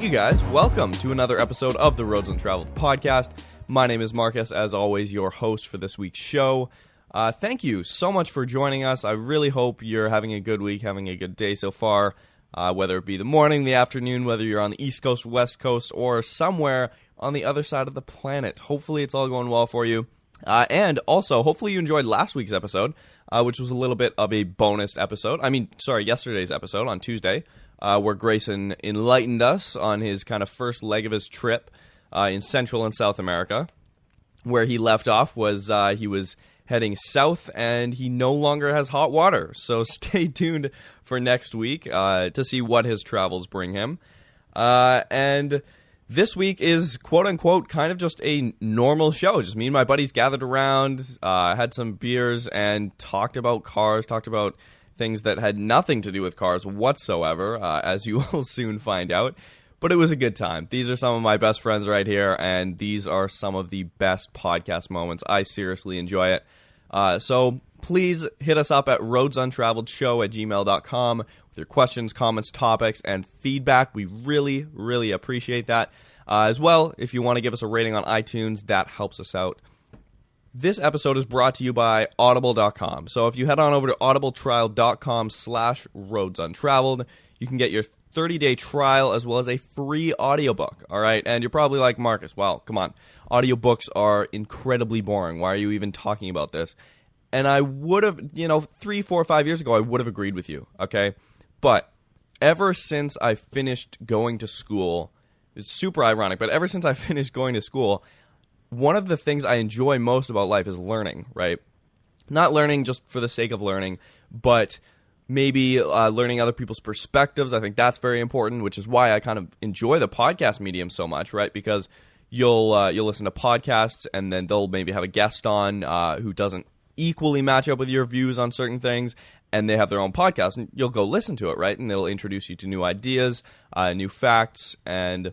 Right, you guys, welcome to another episode of the Roads Untraveled podcast. My name is Marcus, as always, your host for this week's show. Uh, thank you so much for joining us. I really hope you're having a good week, having a good day so far, uh, whether it be the morning, the afternoon, whether you're on the East Coast, West Coast, or somewhere on the other side of the planet. Hopefully, it's all going well for you. Uh, and also, hopefully, you enjoyed last week's episode, uh, which was a little bit of a bonus episode. I mean, sorry, yesterday's episode on Tuesday, uh, where Grayson enlightened us on his kind of first leg of his trip uh, in Central and South America. Where he left off was uh, he was heading south and he no longer has hot water. So stay tuned for next week uh, to see what his travels bring him. and this week is quote unquote kind of just a normal show. Just me and my buddies gathered around, uh, had some beers, and talked about cars, talked about things that had nothing to do with cars whatsoever, uh, as you will soon find out. But it was a good time. These are some of my best friends right here, and these are some of the best podcast moments. I seriously enjoy it. Uh, so please hit us up at roadsuntraveledshow at gmail.com with your questions, comments, topics, and feedback. We really, really appreciate that. Uh, as well, if you want to give us a rating on iTunes, that helps us out. This episode is brought to you by Audible.com. So if you head on over to audibletrial.com slash roadsuntraveled, you can get your 30-day trial as well as a free audiobook. All right, and you're probably like, Marcus, well, come on. Audiobooks are incredibly boring. Why are you even talking about this? And I would have, you know, three, four, five years ago, I would have agreed with you, okay? But ever since I finished going to school, it's super ironic, but ever since I finished going to school, one of the things I enjoy most about life is learning, right? Not learning just for the sake of learning, but maybe uh, learning other people's perspectives. I think that's very important, which is why I kind of enjoy the podcast medium so much, right? Because you'll uh, you'll listen to podcasts, and then they'll maybe have a guest on uh, who doesn't equally match up with your views on certain things, and they have their own podcast, and you'll go listen to it, right? And they'll introduce you to new ideas, uh, new facts, and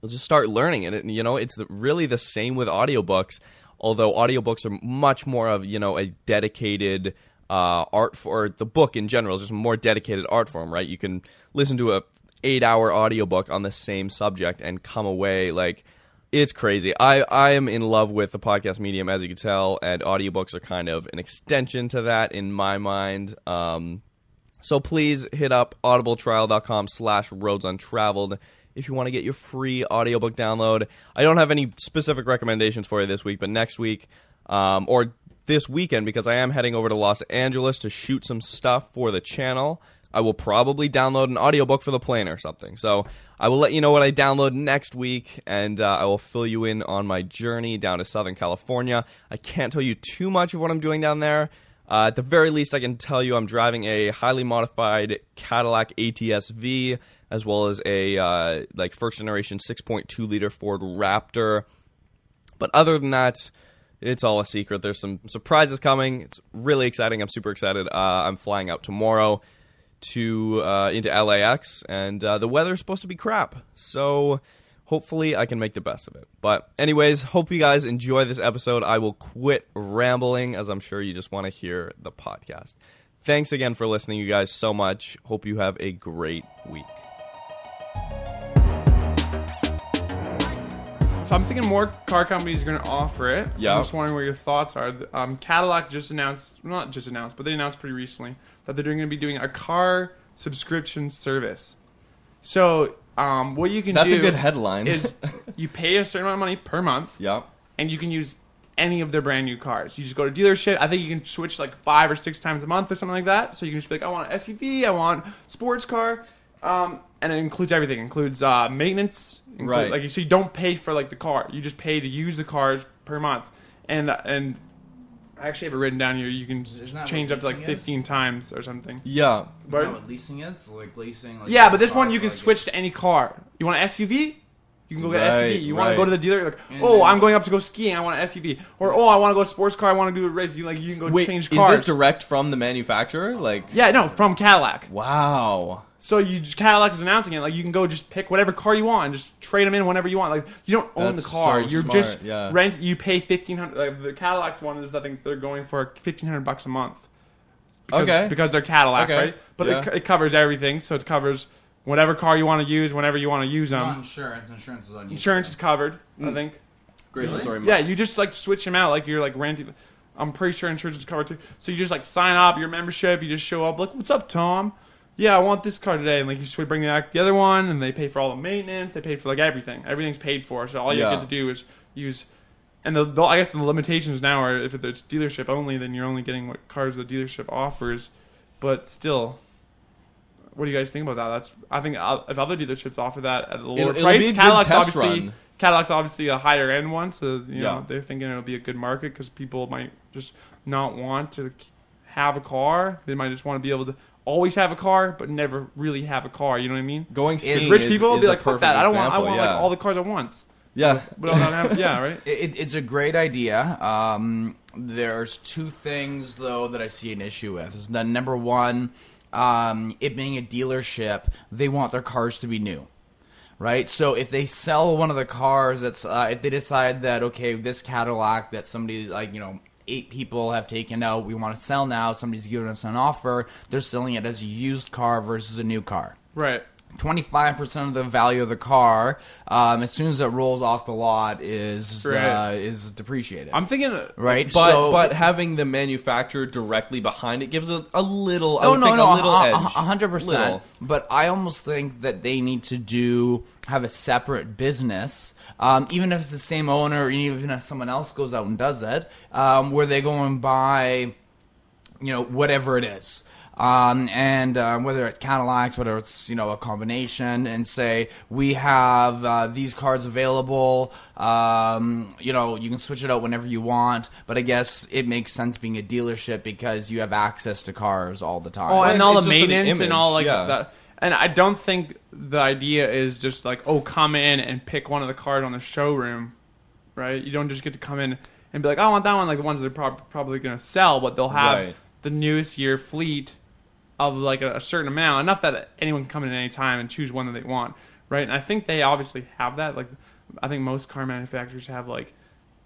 you'll just start learning it. And you know, it's really the same with audiobooks. Although audiobooks are much more of you know a dedicated uh, art for the book in general is just a more dedicated art form, right? You can listen to a eight hour audiobook on the same subject and come away like it's crazy. I, I am in love with the podcast medium, as you can tell, and audiobooks are kind of an extension to that in my mind. Um, so please hit up audibletrial.com slash roads untraveled if you want to get your free audiobook download. I don't have any specific recommendations for you this week, but next week, um, or this weekend, because I am heading over to Los Angeles to shoot some stuff for the channel. I will probably download an audiobook for the plane or something. So I will let you know what I download next week, and uh, I will fill you in on my journey down to Southern California. I can't tell you too much of what I'm doing down there. Uh, at the very least, I can tell you I'm driving a highly modified Cadillac ATS-V, as well as a uh, like first generation 6.2 liter Ford Raptor. But other than that, it's all a secret. There's some surprises coming. It's really exciting. I'm super excited. Uh, I'm flying out tomorrow to uh, into LAX, and uh, the weather's supposed to be crap. So hopefully, I can make the best of it. But anyways, hope you guys enjoy this episode. I will quit rambling, as I'm sure you just want to hear the podcast. Thanks again for listening, you guys, so much. Hope you have a great week. So I'm thinking more car companies are going to offer it. Yeah. I'm just wondering what your thoughts are. Um, Cadillac just announced, well, not just announced, but they announced pretty recently that they're going to be doing a car subscription service. So um, what you can That's do a good headline. is you pay a certain amount of money per month, yeah. and you can use any of their brand new cars. You just go to dealership. I think you can switch like five or six times a month or something like that. So you can just be like, I want an SUV, I want sports car, um, and it includes everything. It includes uh, maintenance, include, Right. Like so, you don't pay for like the car. You just pay to use the cars per month, and and I actually have it written down here. You can change up to like leasing is? 15 times or something. Yeah. But- what leasing is? Like leasing. Like yeah, but this one you can like, switch to any car. You want an SUV? You can go get Right, SUV. You want to go to the dealer? Like, And oh, I'm going up to go skiing. I want an SUV. Or oh, I want to go sports car. I want to do a race. You like you can go Wait, change is cars. this direct from the manufacturer? Like, yeah, no, from Cadillac. wow. So you just Cadillac is announcing it. Like you can go just pick whatever car you want and just trade them in whenever you want. Like you don't own That's the car. so You're smart, just yeah. rent. You pay fifteen hundred. Like the Cadillac's one is I think they're going for fifteen hundred bucks a month. Because, Okay. Because they're Cadillac, Okay, right? But yeah. it, it covers everything. So it covers whatever car you want to use, whenever you want to use them. Not insurance. Insurance is on. Insurance is covered, I mm. think. Grayson, Really? sorry. Yeah, you just like switch them out like you're like renting. I'm pretty sure insurance is covered too. So you just like sign up your membership. You just show up like, "What's up, Tom? Yeah, I want this car today." And like you just bring back the other one, and they pay for all the maintenance. They pay for like everything. Everything's paid for. So all you Yeah. get to do is use. And the, the I guess the limitations now are if it's dealership only, then you're only getting what cars the dealership offers. But still, what do you guys think about that? That's I think uh, if other dealerships offer that at a lower It'll- it'll price, good Cadillac's obviously run. Cadillac's obviously a higher end one, so you know Yeah. they're thinking it'll be a good market because people might just not want to have a car. They might just want to be able to always have a car, but never really have a car. You know what I mean? Going skiing Rich is- people will be like, "Fuck that! I don't want. I want yeah. like all the cars at once." Yeah. But I'm yeah, right. It, it's a great idea. Um, there's two things though that I see an issue with. Is that number one, um, it being a dealership, they want their cars to be new, right? So if they sell one of the cars, that's uh, if they decide that okay, this Cadillac that somebody like you know eight people have taken out, we want to sell now. Somebody's giving us an offer. They're selling it as a used car versus a new car. Right. 25% of the value of the car um, as soon as it rolls off the lot is Right. uh, is depreciated I'm thinking. right But so but having the manufacturer directly behind it gives a, a little I no no think no a little a- a- edge. hundred percent Little. but i almost think that they need to do have a separate business um, even if it's the same owner or even if someone else goes out and does it um, where they go and buy you know whatever it is um, and uh, whether it's Cadillacs, whether it's you know a combination, and say we have uh, these cars available. Um, you know, you can switch it out whenever you want. But I guess it makes sense being a dealership because you have access to cars all the time. Oh, and all It's the just for the maintenance and all like yeah. that. And I don't think the idea is just like, oh, come in and pick one of the cars on the showroom, right? You don't just get to come in and be like, I want that one, like the ones they're prob- probably going to sell, but they'll have Right. the newest year fleet of like a, a certain amount, enough that anyone can come in at any time and choose one that they want, right? And I think they obviously have that. Like, I think most car manufacturers have like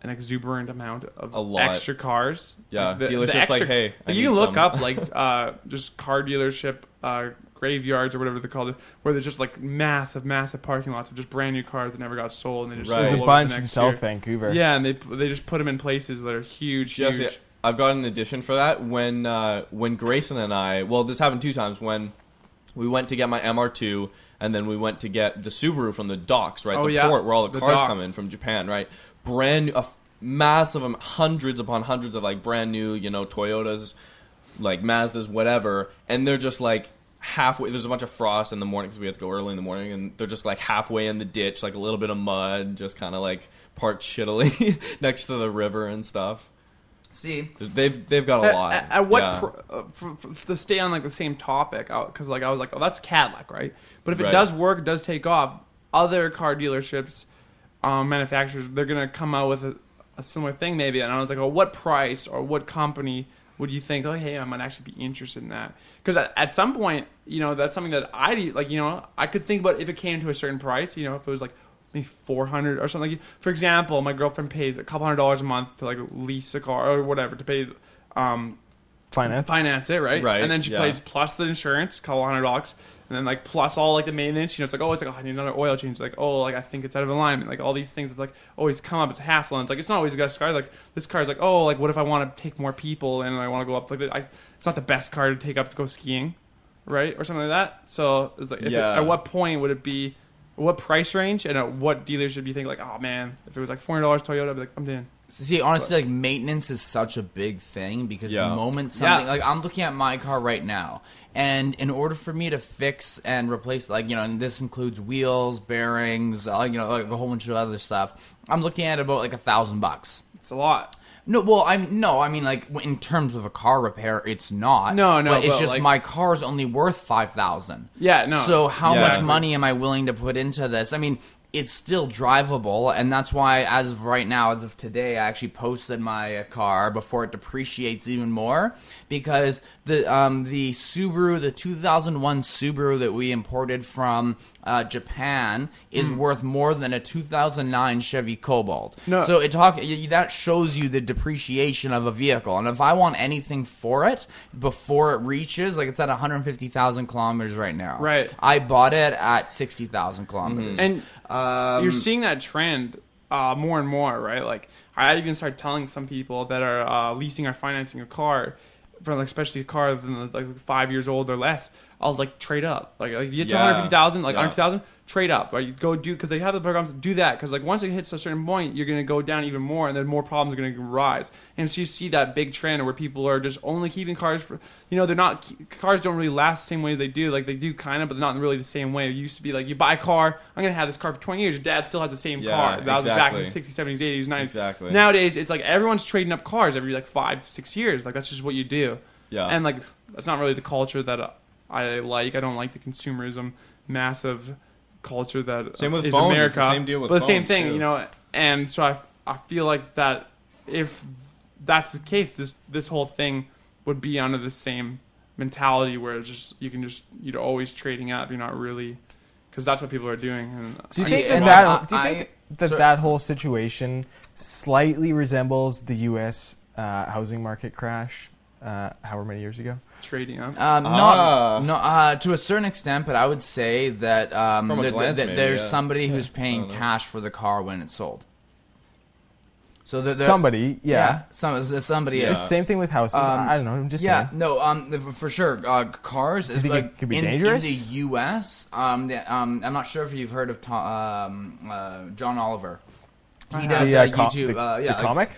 an exuberant amount of A lot. extra cars. Yeah, Like, the- the dealerships like, hey, I you need can look some. up like uh, just car dealership uh, graveyards or whatever they're called, where there's just like massive, massive parking lots of just brand new cars that never got sold, and they just Right. roll There's There's over a the bunch in next South year. Vancouver. Yeah, and they they just put them in places that are huge, Jesse, huge. I've got an addition for that. When uh, when Grayson and I, well, this happened two times. When we went to get my MR2, and then we went to get the Subaru from the docks, right? Oh, the yeah. port where all the, The cars docks. come in from Japan, right? Brand new, a f- massive, um, hundreds upon hundreds of like brand new, you know, Toyotas, like Mazdas, whatever, and they're just like halfway. There's a bunch of frost in the morning because we have to go early in the morning, and they're just like halfway in the ditch, like a little bit of mud, just kind of like parked shittily next to the river and stuff. See, They've they've got a At, lot. at- at what Yeah. pr- uh, for, for, to stay on like the same topic? Because like I was like, oh, that's Cadillac, right? But if it Right. does work, does take off. Other car dealerships, um, manufacturers, they're gonna come out with a, a similar thing maybe. And I was like, oh, what price or what company would you think? Oh, hey, I might actually be interested in that. Because at, at some point, you know, that's something that I like. You know, I could think about if it came to a certain price. You know, if it was like maybe 400 or something. Like for example my girlfriend pays a couple hundred dollars a month to like lease a car or whatever to pay um Finance. finance it right? Right, and then she yeah. pays plus the insurance a couple hundred bucks and then like plus all like the maintenance. You know it's like oh it's like oh, I need another oil change. Like oh like I think it's out of alignment. Like all these things that like always come up. It's a hassle and it's like it's not always a good car. Like this car is like oh like what if I want to take more people and I want to go up? Like I, it's not the best car to take up to go skiing right or something like that. So it's like if it- Yeah. at what point would it be what price range and at what dealership do you think like oh man if it was like four hundred dollars Toyota I'd be like I'm in See, honestly, like maintenance is such a big thing because Yeah. the moment something Yeah. like I'm looking at my car right now, and in order for me to fix and replace, like you know, and this includes wheels, bearings, uh, you know, like a whole bunch of other stuff, I'm looking at about like a thousand bucks. it's a lot No, well, I'm no, I mean like in terms of a car repair, it's not. No, no, but it's but, just like- my car's only worth five thousand. Yeah, no. So how Yeah. much money am I willing to put into this? I mean, it's still drivable, and that's why, as of right now, as of today, I actually posted my car before it depreciates even more because the um, the Subaru, the 2001 Subaru that we imported from uh, Japan, is worth more than a 2009 Chevy Cobalt. No. So it talk that shows you the depreciation of a vehicle, and if I want anything for it before it reaches, like it's at 150,000 kilometers right now. Right. I bought it at 60,000 kilometers. And Um, you're seeing that trend uh, more and more, right? Like I even started telling some people that are uh, leasing or financing a car, from like especially a car than like five years old or less. I was like trade up, like, like you get to Yeah. 150,000, like Yeah. 100,000, trade up. Like you go do because they have the programs do that because like once it hits a certain point, you're gonna go down even more, and then more problems are gonna rise. And so you see that big trend where people are just only keeping cars for, you know, they're not cars don't really last the same way they do. Like they do kind of, but they're not really the same way. It used to be like you buy a car, I'm gonna have this car for 20 years. Your dad still has the same Yeah, car. That was back in the exactly. 60s, 70s, 80s, 90s. Exactly. Nowadays, it's like everyone's trading up cars every like five, six years. Like that's just what you do. Yeah. And like that's not really the culture that uh, I like. I don't like the consumerism, massive culture that Same with is phones. It's America. the same deal with but the same phones, thing, too. you know. And so I, I feel like that if that's the case, this this whole thing would be under the same mentality where it's just you can just you're always trading up. You're not really because that's what people are doing. And Do you See, think and that, I- do you I- that sorry. that whole situation slightly resembles the U.S. Uh, housing market crash, uh, however many years ago? Trading up. Um, Ah. not, no, uh, to a certain extent, but I would say that um, From a that- glance, that maybe, there's yeah. somebody who's paying cash for the car when it's sold. So there, there- Somebody, yeah. some, somebody Yeah. Just same thing with houses. Um, I don't know. I'm just yeah, saying. no, um, for sure. Uh, cars is like could be in, dangerous? in the U.S. Um, the, um, I'm not sure if you've heard of Tom, um, uh, John Oliver. He have. does the, uh, com- YouTube. the, uh, yeah, the like- comic.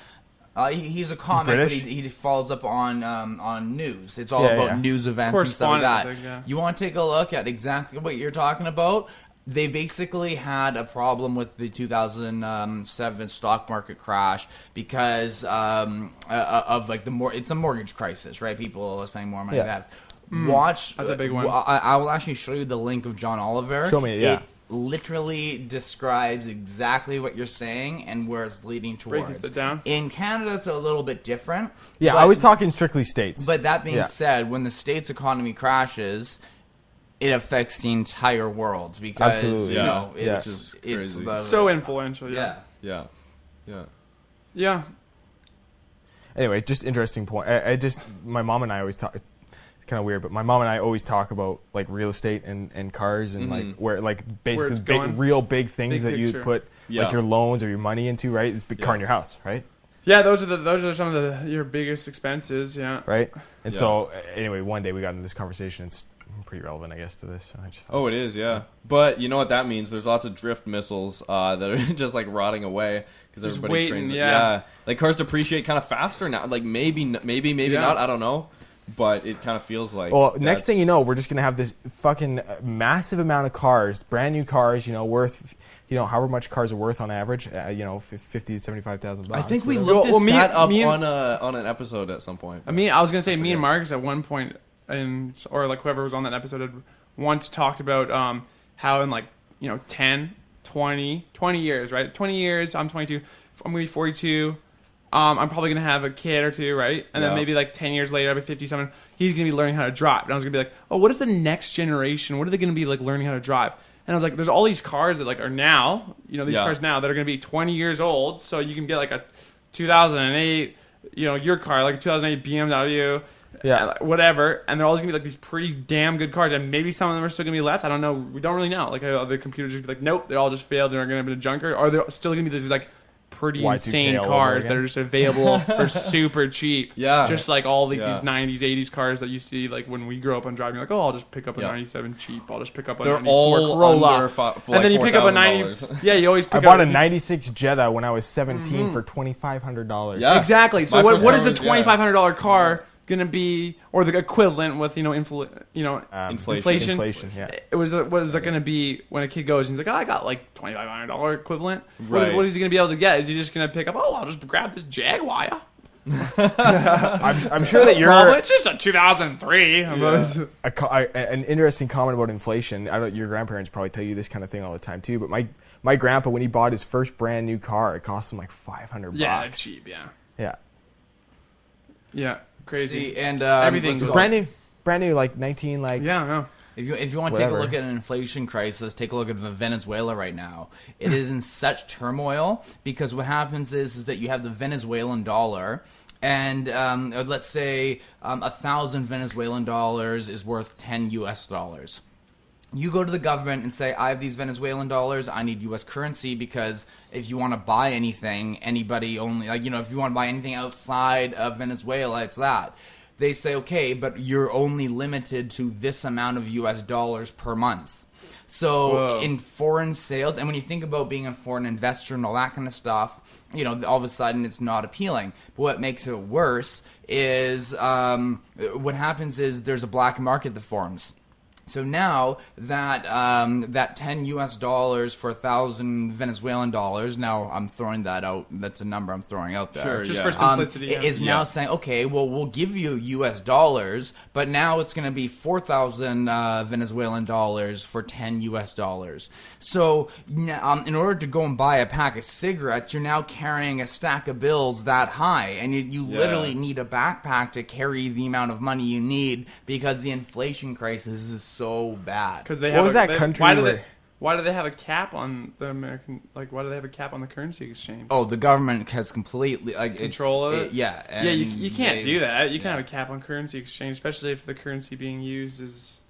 Uh, he, he's a comic, but he, he follows up on um, on news. It's all Yeah, about yeah. news events and stuff like Correspondent, I that. think, yeah. You want to take a look at exactly what you're talking about? They basically had a problem with the 2007 stock market crash because um, uh, of like the more it's a mortgage crisis, right? People are spending more money. Yeah. That watch. Hmm. That's a big one. I, I will actually show you the link of John Oliver. Show me, yeah. It literally describes exactly what you're saying and where it's leading towards. Breaking towards. it down. In Canada, it's a little bit different. Yeah, but- I was talking strictly states. But that being Yeah. said, when the state's economy crashes, it affects the entire world because Absolutely. you Yeah. know it's This is it's the so influential. yeah. Yeah. Yeah. Yeah. Yeah. anyway, just interesting point. I, I just my mom and I always talk. Kind of weird, but my mom and I always talk about like real estate and, and cars and like where like basically it's big, going. real big things Big that you put Yeah. like your loans or your money into, right? It's big car in your house, right? Yeah, those are the those are some of the your biggest expenses. Yeah. Right. And Yeah. so anyway, one day we got into this conversation. It's pretty relevant, I guess, to this. I just Oh, it is, yeah. But you know what that means? There's lots of drift missiles uh, that are just like rotting away because everybody waiting, trains. it. yeah. like cars depreciate kind of faster now. Like maybe, maybe, maybe Yeah. not. I don't know. But it kind of feels like. Well, next thing you know, we're just gonna have this fucking uh, massive amount of cars, brand new cars, you know, worth, you know, however much cars are worth on average, uh, you know, f- fifty to seventy-five thousand I bucks. think we whatever. looked Well, this well, me- stat up me and- on a on an episode at some point. I mean, I was gonna say me and. Marcus at one point, and or like whoever was on that episode had once talked about um how in like you know 10, 20, 20 years, right? Twenty years. I'm 22. I'm gonna be 42. Um, I'm probably gonna have a kid or two, right? And Yeah. then maybe like 10 years later, I'll be 50 something. He's gonna be learning how to drive. And I was gonna be like, oh, what is the next generation? What are they gonna be like learning how to drive? And I was like, there's all these cars that like are now, you know, these Yeah. cars now that are gonna be 20 years old. So you can get like a 2008, you know, your car, like a 2008 BMW Yeah. whatever, and they're always gonna be like these pretty damn good cars, and maybe some of them are still gonna be left. I don't know. We don't really know. Like, are the computers just be like, nope, they all just failed. They're gonna be a junker. Are there still gonna be these like pretty Y2K insane all over cars again? that are just available for super cheap? Yeah. just like all like Yeah. these '90s, '80s cars that you see like when we grew up on driving. Like, oh, I'll just pick up a Yeah. '97 cheap. I'll just pick up a They're '94 all Corolla. under fi- for and then like you pick up a '90. $4,000. Yeah, you always I pick bought up a '96 Jetta when I was 17 mm-hmm. for twenty five hundred dollars. Yeah. Exactly. So My what, first what car is the was- yeah. twenty five hundred dollar car gonna be, or the equivalent with you know infl- you know Um, Inflation. inflation? Inflation, yeah. It was what is that gonna be when a kid goes and he's like, oh, I got like twenty five hundred dollar equivalent. What, is, Right. what is he gonna be able to get? Is he just gonna pick up? Oh, I'll just grab this Jaguar. I'm, I'm sure that you're Probably it's just a 2003. a, co- an interesting comment about inflation. I don't. Your grandparents probably tell you this kind of thing all the time too. But my my grandpa, when he bought his first brand new car, it cost him like five hundred Yeah, like bucks. cheap. Yeah, Yeah, yeah, crazy. See, and um, Everything what's goes- it brand new, brand new, like nineteen, like yeah, no. If you if you want to take a look at an inflation crisis, take a look at Venezuela right now. It is in such turmoil because what happens is is that you have the Venezuelan dollar, and um, let's say um, a thousand Venezuelan dollars is worth ten U.S. dollars. You go to the government and say, "I have these Venezuelan dollars. I need U.S. currency because if you want to buy anything, anybody only like you know if you want to buy anything outside of Venezuela, it's that." They say, "Okay, but you're only limited to this amount of U.S. dollars per month." So Whoa. in foreign sales, and when you think about being a foreign investor and all that kind of stuff, you know, all of a sudden it's not appealing. But what makes it worse is um, what happens is there's a black market that forms. So now that um, that ten U.S. dollars for a thousand Venezuelan dollars, now I'm throwing that out. That's a number I'm throwing out there. Sure, Just yeah. for Um, simplicity. it yeah. is now Yeah. saying, okay, well, we'll give you U.S. dollars, but now it's going to be four thousand uh, Venezuelan dollars for ten U.S. dollars. So, um, in order to go and buy a pack of cigarettes, you're now carrying a stack of bills that high, and you, you Yeah. literally need a backpack to carry the amount of money you need because the inflation crisis is so bad. Because they What have was a, that they- country Why do where- they? Why do they have a cap on the American? Like, why do they have a cap on the currency exchange? Oh, the government has completely like it's- Control of it? yeah, yeah, you, you can't do that. You can't have a cap on currency exchange, especially if the currency being used is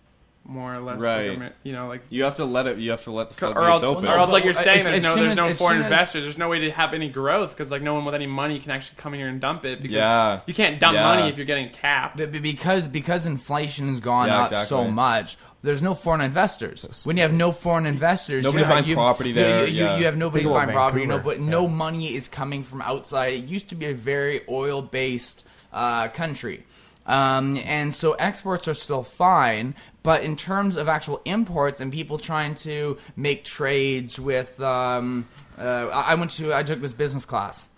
more or less, Right. like, you know, like. You have to let it. You have to let the Or floodgates else, open. or else, like you're saying, there's no, there's no as foreign soon as- investors. There's no way to have any growth because like no one with any money can actually come in here and dump it because Yeah. you can't dump Yeah. money if you're getting capped. B- b- because because inflation has gone Yeah, up so much. There's no foreign investors. When you have no foreign investors, Nobody you have, buying you, property you- there, You, yeah. you have nobody Think about buying property. No, Vancouver, but no money is coming from outside. It used to be a very oil based uh, country. Um, and so exports are still fine, but in terms of actual imports and people trying to make trades with, um, uh, I went to, I took this business class,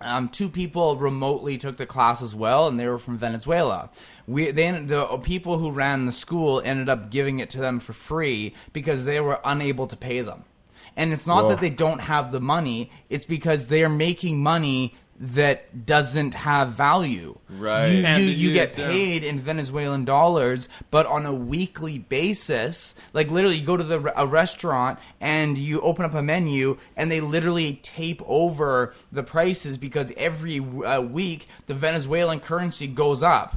um, two people remotely took the class as well, and they were from Venezuela. We they the people who ran the school ended up giving it to them for free because they were unable to pay them. And it's not Whoa. that they don't have the money; it's because they are making money that doesn't have value. Right. You, you, you get paid in Venezuelan dollars, but on a weekly basis, like literally, you go to the a restaurant and you open up a menu, and they literally tape over the prices because every uh, week the Venezuelan currency goes up.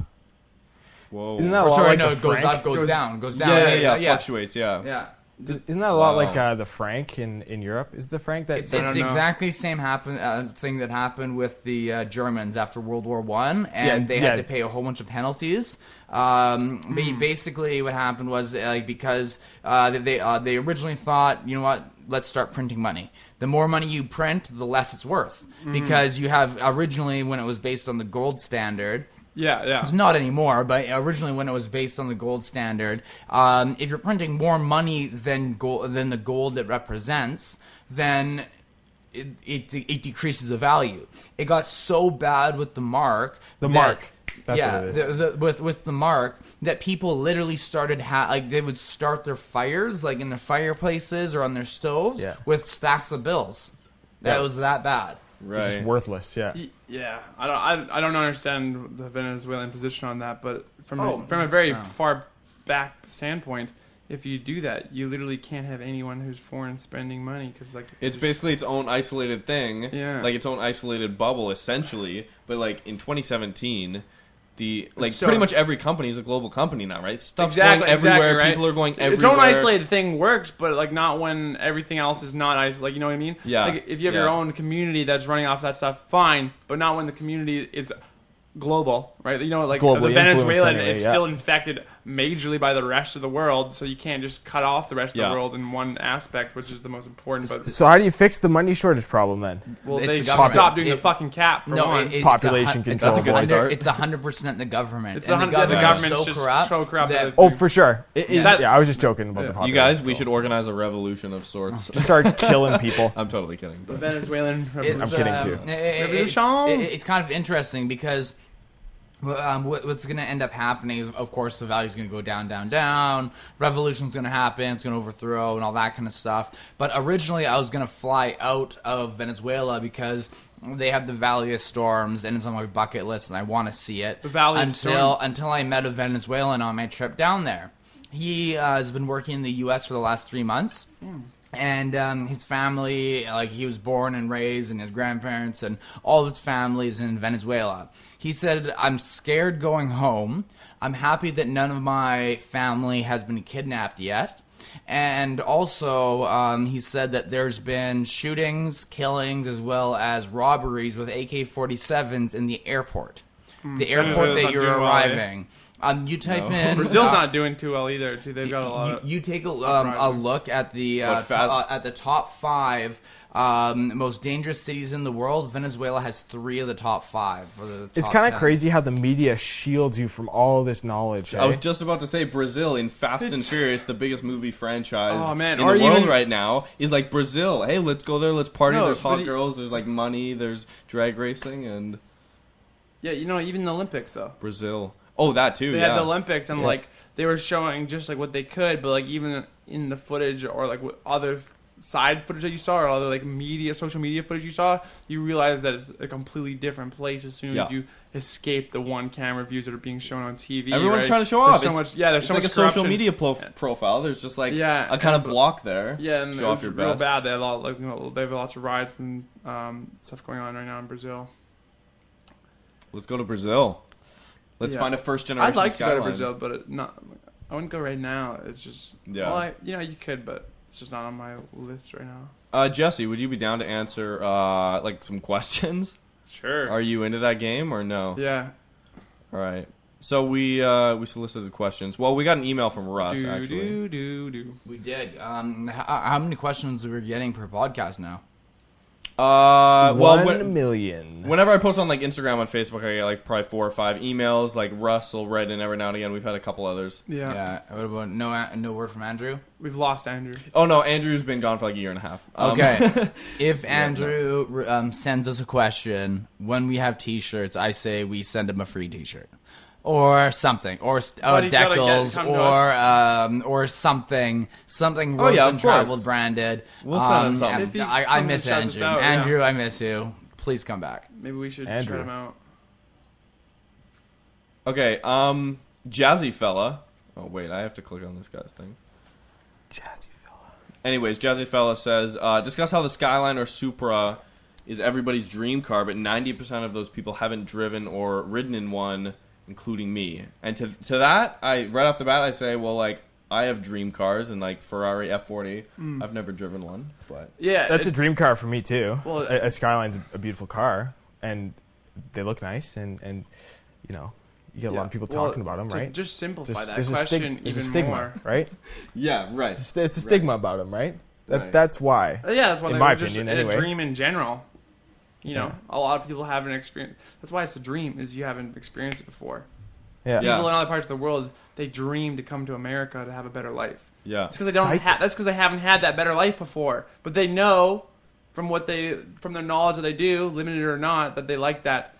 Whoa. Isn't that Or sorry, like no, the it goes franc? up, goes, Goes- down, goes down. yeah, yeah, yeah, yeah. Fluctuates. Yeah. yeah. Isn't that a lot Wow. like uh, the franc in, in Europe? Is the franc that It's, it's exactly the same happen uh, thing that happened with the uh, Germans after World War One, and Yeah, they yeah. had to pay a whole bunch of penalties. Um, ba- Hmm. Basically, what happened was uh, like because uh, they they, uh, they originally thought, you know what, let's start printing money. The more money you print, the less it's worth Hmm. because you have originally when it was based on the gold standard. Yeah, yeah. It's not anymore, but originally when it was based on the gold standard, um, if you're printing more money than gold than the gold it represents, then it, it, it decreases the value. It got so bad with the mark. The that- mark. That's yeah, what it is. The, the, with with the mark that people literally started ha- like they would start their fires like in their fireplaces or on their stoves Yeah. with stacks of bills. That Yeah. was that bad. Right. Just worthless. Yeah. Yeah, I don't, I, I don't understand the Venezuelan position on that, but from Oh, a, from a very no. far back standpoint, if you do that, you literally can't have anyone who's foreign spending money because like It's there's- basically its own isolated thing. Yeah. Like its own isolated bubble, essentially. But like in 2017, the like so- pretty much every company is a global company now, right? Stuff's exactly going everywhere. exactly, right? People are going everywhere. Its own isolated thing works, but like not when everything else is not isolated. Like you know what I mean? Yeah, Like if you have yeah. your own community that's running off that stuff, fine, but not when the community is global, right? You know, like Globally the Venezuelan anyway, is yeah. still infected majorly by the rest of the world, so you can't just cut off the rest of Yeah. the world in one aspect, which is the most important. But So how do you fix the money shortage problem then? well, It's they the stop doing the fucking cap for no, one. it- it's Population a hun- control. That's a good Hundred- start. It's hundred percent the government. It's and the hundred- the government is government's so just corrupt. so corrupt that- that- Oh, for sure. It is- That- yeah, I was just joking about Yeah. the you population. guys, we should organize a revolution of sorts. just start killing people. I'm totally kidding. the Venezuelan. It's, I'm kidding, um, too. i- i- It's, Revolution. it- it's kind of interesting because well, um, what's going to end up happening is, of course, the value is going to go down, down, down. Revolution's going to happen. It's going to overthrow and all that kind of stuff. But originally, I was going to fly out of Venezuela because they have the Valley of Storms, and it's on my bucket list, and I want to see it. The Valley of until Storms. until I met a Venezuelan on my trip down there. He uh, has been working in the U.S. for the last three months and um, his family like he was born and raised and his grandparents and all of his family is in venezuela he said i'm scared going home i'm happy that none of my family has been kidnapped yet and also um, he said that there's been shootings killings as well as robberies with ak-47s in the airport the airport that you're doing well, eh? arriving um, you type No. in Brazil's uh, not doing too well either. Too. They've got a lot. you, Of, you take a, um, a look at the uh, What, to- uh, at the top five um, most dangerous cities in the world. Venezuela has three of the top five. For the It's kind of crazy how the media shields you from all this knowledge. I was eh? just about to say Brazil in Fast and Furious, the biggest movie franchise Oh, man. in Or the world even- right now, is like Brazil. Hey, let's go there. Let's party. No, there's hot he- girls. There's like money. There's drag racing and yeah, you know, even the Olympics though. Brazil. Oh, that too. They yeah. had the Olympics and Yeah. like they were showing just like what they could, but like even in the footage or like what other side footage that you saw or all the like media, social media footage you saw, you realize that it's a completely different place as soon Yeah. as you escape the one camera views that are being shown on TV. Everyone's right? trying to show There's off. So It's- much, yeah. There's It's so like much a social media Yeah. profile. There's just like Yeah, a kind of block there. Yeah, and show it off your real best. bad. They had a lot, like you know, they have lots of riots and um, stuff going on right now in Brazil. Let's go to Brazil. Let's Yeah. find a first generation I'd like to go to Brazil, but it not. I wouldn't go right now. It's just Yeah. Well, I, you know, you could, but it's just not on my list right now. Uh, Jesse, would you be down to answer uh, like some questions? Sure. Are you into that game or no? yeah. All right. So we uh, we solicited questions. Well, we got an email from Russ do actually. do do do. We did. Um, h- how many questions are we getting per podcast now? Uh, well, One when- million. whenever I post on like Instagram on Facebook, I get like probably four or five emails. Like Russell will write in every now and again. We've had a couple others. Yeah. Yeah. What about no a- no word from Andrew? We've lost Andrew. Oh no, Andrew's been gone for like a year and a half. Um, Okay. if Andrew um, sends us a question when we have T-shirts, I say we send him a free T-shirt. Or something, or st- uh, But he's gotta get- decals, or um, or something, something Oh, Roads yeah, of and Traveled course. branded. We'll send him Um, something. If I, I miss shouts us Andrew. yeah. Andrew, I miss you. Please come back. Maybe we should Andrew. shut him out. Okay. Um, Jazzy fella. Oh wait, I have to click on this guy's thing. Jazzy fella. Anyways, Jazzy Fella says, uh, discuss how the Skyline or Supra is everybody's dream car, but 90% of those people haven't driven or ridden in one, including me. And to, to that, I right off the bat, I say, well, like, I have dream cars and like Ferrari F40. Mm. I've never driven one, but Yeah, That's a dream car for me too. Well, a, a Skyline's a, a beautiful car, and they look nice, and and you know you get a lot of people Well, talking about them, right? Just simplify There's- that there's a question stig- even a stigma, more. right? yeah, right. It's, it's a stigma about them, right? That, Right. That's why. Yeah, that's one In thing. my just opinion, a anyway. dream in general. You know, Yeah. a lot of people haven't experienced. That's why it's a dream, is you haven't experienced it before. Yeah. Yeah. People in other parts of the world, they dream to come to America to have a better life. Yeah. It's because they don't. Psych. Ha- that's because they haven't had that better life before. But they know from what they, from their knowledge that they do, limited or not, that they like that.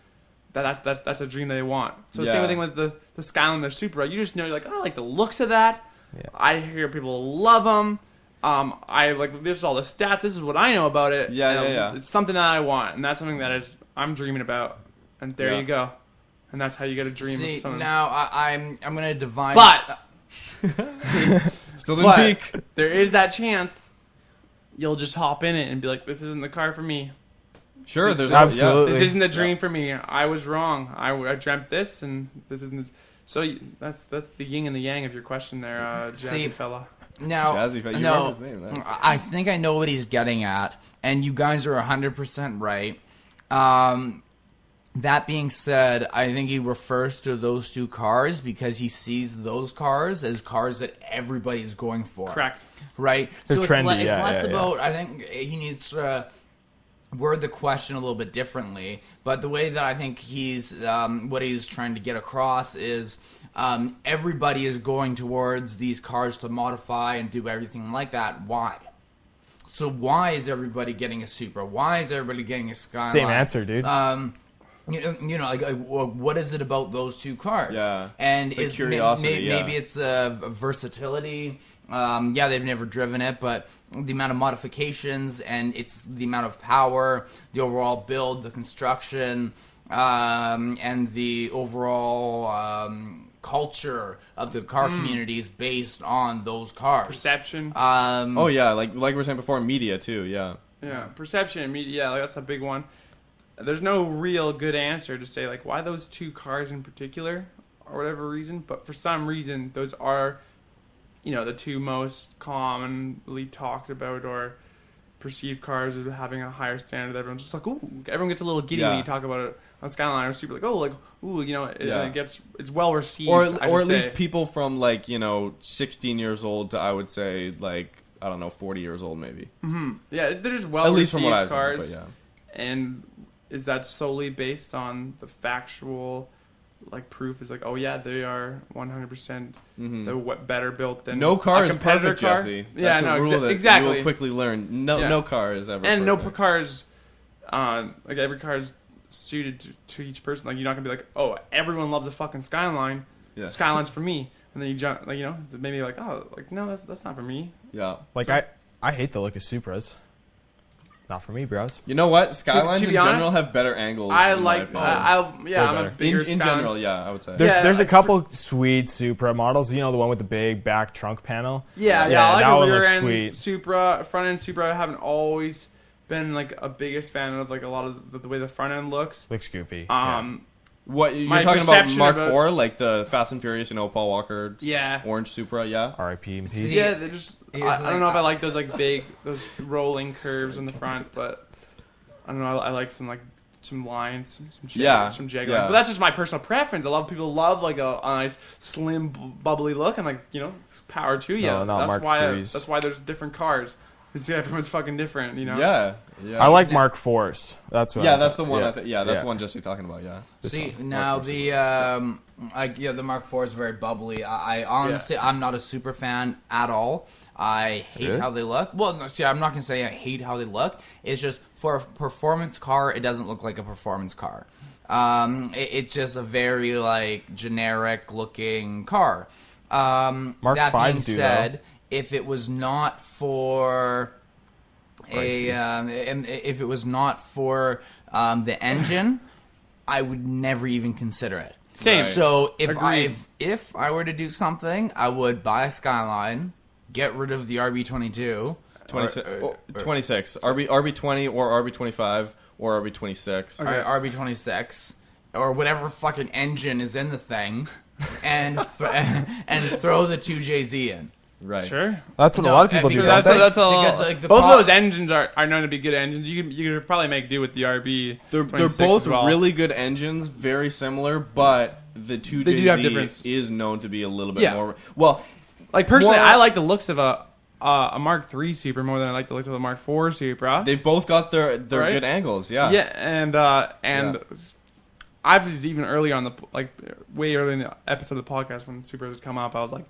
That that's that's, that's a dream they want. So Yeah. same thing with the the Skyline, the Supra. You just know, you're like, oh, I like the looks of that. Yeah. I hear people love them. Um, I like this is all the stats. This is what I know about it. Yeah, yeah, yeah. It's something that I want, and that's something that is I'm dreaming about. And there Yeah. you go. And that's how you get a dream. See, of now I, I'm I'm gonna divine. But Still didn't but peak. there is that chance you'll just hop in it and be like, "This isn't the car for me. Sure, This there's is- yeah. Absolutely. This isn't the dream for me. I was wrong. I, I dreamt this, and this isn't." The, so you, that's that's the yin and the yang of your question there, uh, jazzy See, fella. Now, Jazzy, you no, his name, that's- I think I know what he's getting at, and you guys are 100% right. Um, That being said, I think he refers to those two cars because he sees those cars as cars that everybody is going for. Correct. Right? They're so it's, trendy, le- it's yeah, less yeah, yeah. about, I think he needs to word the question a little bit differently. But the way that I think he's, um, what he's trying to get across is um, everybody is going towards these cars to modify and do everything like that. Why? So why is everybody getting a Supra? Why is everybody getting a Skyline? Same answer, dude. Um, you know, you know, like, like, what is it about those two cars? Yeah. and The it's, curiosity, Maybe, yeah. maybe it's uh, versatility. Um, yeah, they've never driven it, but the amount of modifications and it's the amount of power, the overall build, the construction, um, and the overall um, culture of the car community is based on those cars. Perception. Um, Oh yeah, like like we were saying before, media too. Yeah. Yeah, perception and media. Yeah, like that's a big one. There's no real good answer to say like why those two cars in particular, or whatever reason. But for some reason, those are, you know, the two most commonly talked about or perceived cars as having a higher standard. Everyone's just like, ooh, everyone gets a little giddy when you talk about it on Skyline or Supra. Like, oh, like, ooh, you know, it, Yeah. it gets it's well received. Or or at least people from like you know 16 years old to I would say like I don't know 40 years old maybe. Mm-hmm. yeah, they're just well at least from received what I've cars. seen. But yeah. and is that solely based on the factual like proof is like oh yeah they are 100% Mhm. the what better built than No car a is competitor perfect, car. Jesse. yeah That's no a rule exa- that exactly you will quickly learn. No, Yeah. no car is ever and no perfect. car is uh, like every car is suited to, to each person like you're not gonna be like oh everyone loves a fucking skyline Yeah. skyline's for me and then you jump like you know maybe like oh like no that's, that's not for me Yeah. Like I, I hate the look of Supras. Not for me, bros. You know what? Skylines to be in general have better angles. I in my like opinion. I, I yeah I'm a better. bigger in, in Skyline- general, yeah, I would say. There's Yeah, there's a like, couple sweet Supra models. You know the one with the big back trunk panel. Yeah, yeah, Yeah, I like that a one rear looks end sweet. Supra, front end Supra. I haven't always been like a biggest fan of like a lot of the, the way the front end looks. Looks goofy. Um, what you're my talking about? perception Mark about- Four, like the Fast and Furious, you know, Paul Walker, yeah, orange Supra, yeah. yeah. R.I.P. and peace. yeah. they're just I, Here's, I don't know if I like- like those like big those rolling curves in the front, but I don't know. I, I like some like some lines, some jag, Yeah, some jag yeah. lines. But that's just my personal preference. A lot of people love like a, a nice slim, bu- bubbly look, and like you know, power to you. No, not that's Mark why IIIs. that's why there's different cars. It's everyone's fucking different, you know. Yeah, yeah. I like Mark Fours. That's what. yeah, I'm that's the one. Yeah, I th- yeah, that's yeah. the one Jesse talking about. Yeah. This See one, now the um, I, yeah, the Mark IV is very bubbly. I, I honestly, I'm not a super fan at all. I hate Really? how they look. Well, no, see, I'm not gonna say I hate how they look. It's just for a performance car, it doesn't look like a performance car. Um, it, it's just a very like generic looking car. Um, Mark that being do, said, if it was not for a um, if it was not for um, the engine, I would never even consider it. Same. So if I if, if I were to do something, I would buy a Skyline, get rid of the RB22. 26, or- or, or- 26 RB RB20 or RB25 or RB26. or RB26 or whatever fucking engine is in the thing, and th- and throw the two JZ in. Right. Sure. That's what No, a lot of people I do. mean, don't that's they? a, that's a Because, like, the both pro- of those engines are, are known to be good engines. You can you could probably make do with the RB. They're, they're 26 both as well. really good engines, very similar, but the two They do have JZ difference. is known to be a little bit Yeah. more. Well, like personally. more- I like the looks of a uh, a Mark III Supra more than I like the looks of the Mark IV Supra. they've both got their their Right? good angles. Yeah. yeah, and uh, and Yeah. I was even earlier on the like way early in the episode of the podcast when Supras would come up. I was like,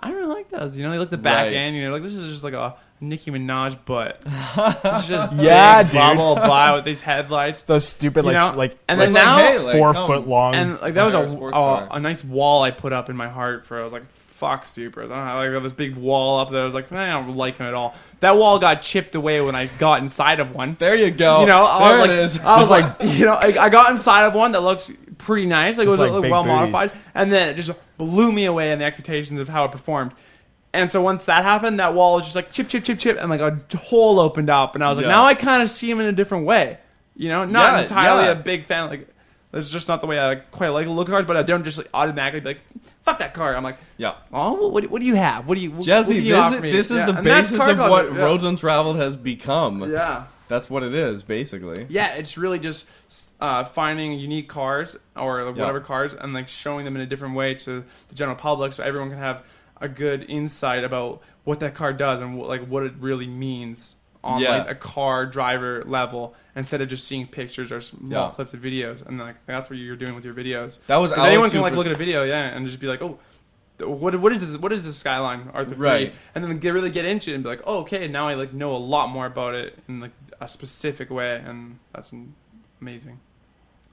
I don't really like those. You know, they look the back Right. end. You know, like this is just like a Nicki Minaj butt. It's just Yeah, big dude. bubble by with these headlights. Those stupid You like know, sh- like and like then now- hey, like, four come. foot long. and like that was Fire a, sports a, car. a nice wall I put up in my heart for. I was like, fuck Supras. I don't know. I got this big wall up there. I was like, I don't like them at all. That wall got chipped away when I got inside of one. There you go. You know, I was it like, is. I was like, you know, I, I got inside of one that looked pretty nice, like it was like well modified, and then it just blew me away in the expectations of how it performed. And so once that happened, that wall was just like chip, chip, chip, chip, and like a hole opened up, and I was like, Yeah. now I kind of see him in a different way. You know, not Yeah, entirely yeah. a big fan. Like, that's just not the way I quite like look at cars, but I don't just like, automatically be like, fuck that car. I'm like, yeah. oh, what, what do you have? What do you, what, Jesse, what can you this is, this is the and basis of what. Roads Untraveled has become. Yeah. That's what it is, basically. Yeah, it's really just uh, finding unique cars or whatever cars and like showing them in a different way to the general public, so everyone can have a good insight about what that car does and what, like what it really means on Yeah. like a car driver level instead of just seeing pictures or small Yeah. clips of videos. And like that's what you're doing with your videos. That was 'Cause Alex anyone can like look at a video, yeah, and just be like, oh. What what is this? What is this skyline Arthur three? Right. And then get really get into it and be like, oh, okay, now I like know a lot more about it and like a specific way, and that's amazing.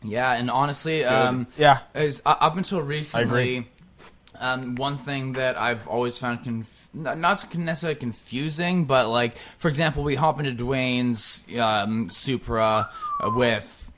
Yeah, and honestly, um, Yeah. is uh, up until recently, um, one thing that I've always found conf- not not necessarily confusing, but like for example, we hop into Dwayne's um, Supra with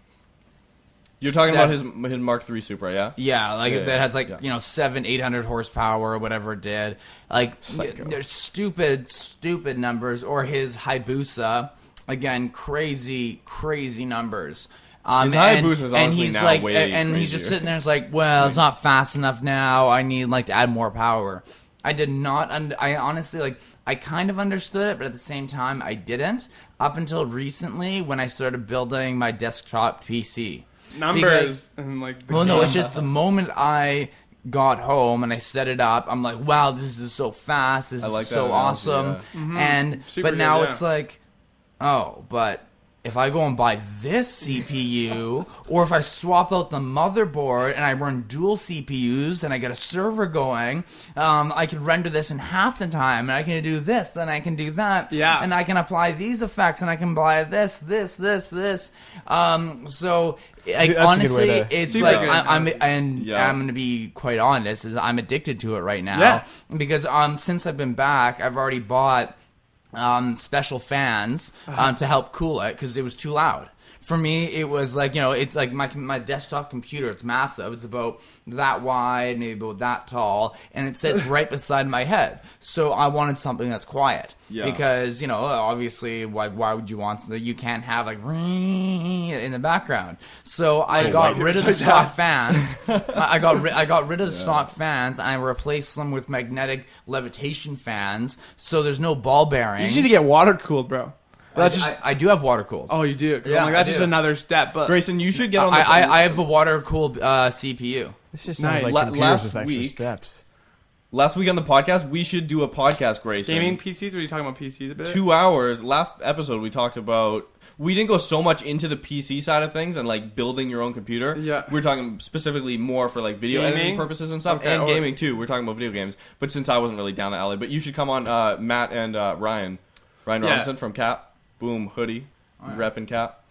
You're talking about his his Mark III Supra, yeah? Yeah, like Yeah, that yeah, has like yeah. you know seven, eight hundred horsepower or whatever it did. Like y- they're stupid, stupid numbers. Or his Hayabusa, again, crazy, crazy numbers. Um, His and, Hayabusa is and he's like, and he's just sitting there, it's like, well, it's not fast enough now. I need like to add more power. I did not. Und- I honestly like. I kind of understood it, but at the same time, I didn't. Up until recently, when I started building my desktop PC. Numbers Because- and like. Well, no, it's just the moment I got home and I set it up, I'm like, wow, this is so fast. This like is so analogy, awesome. yeah. And Super but now good, it's like, oh, but if I go and buy this CPU, or if I swap out the motherboard and I run dual CPUs and I get a server going, um, I can render this in half the time, and I can do this, and I can do that, Yeah. and I can apply these effects, and I can apply this, this, this, this. Um, so, like, That's a good way honestly, to- it's Super like I, I'm, and Yeah. I'm going to be quite honest, is I'm addicted to it right now Yeah. because um since I've been back, I've already bought um special fans Uh-huh. um to help cool it because it was too loud. For me, it was like you know, it's like my my desktop computer. It's massive. It's about that wide, maybe about that tall, and it sits right beside my head. So I wanted something that's quiet Yeah. because you know, obviously, why why would you want something you can't have like in the background? So I oh, got rid of the stock fans. I got ri- I got rid of the stock fans and I replaced them with magnetic levitation fans. So there's no ball bearings. You need to get water cooled, bro. That's I, just. I, I do have water cooled. oh, you do. Yeah, I'm like, that's I just do. another step. But Grayson, you should get on the I, I, I have a water cooled uh, CPU. This just Nice. sounds like La- last with extra week- steps. Last week on the podcast, we should do a podcast, Grayson. gaming PCs. Were you talking about PCs a bit? two hours. Last episode, we talked about. We didn't go so much into the PC side of things and like building your own computer. Yeah. we are talking specifically more for like video Gaming? editing purposes and stuff, Okay, and or- gaming too. We're talking about video games, but since I wasn't really down the alley, but you should come on, uh, Matt and uh, Ryan, Ryan Yeah. Robinson from Cap. Boom hoodie, Alright. repping Cap.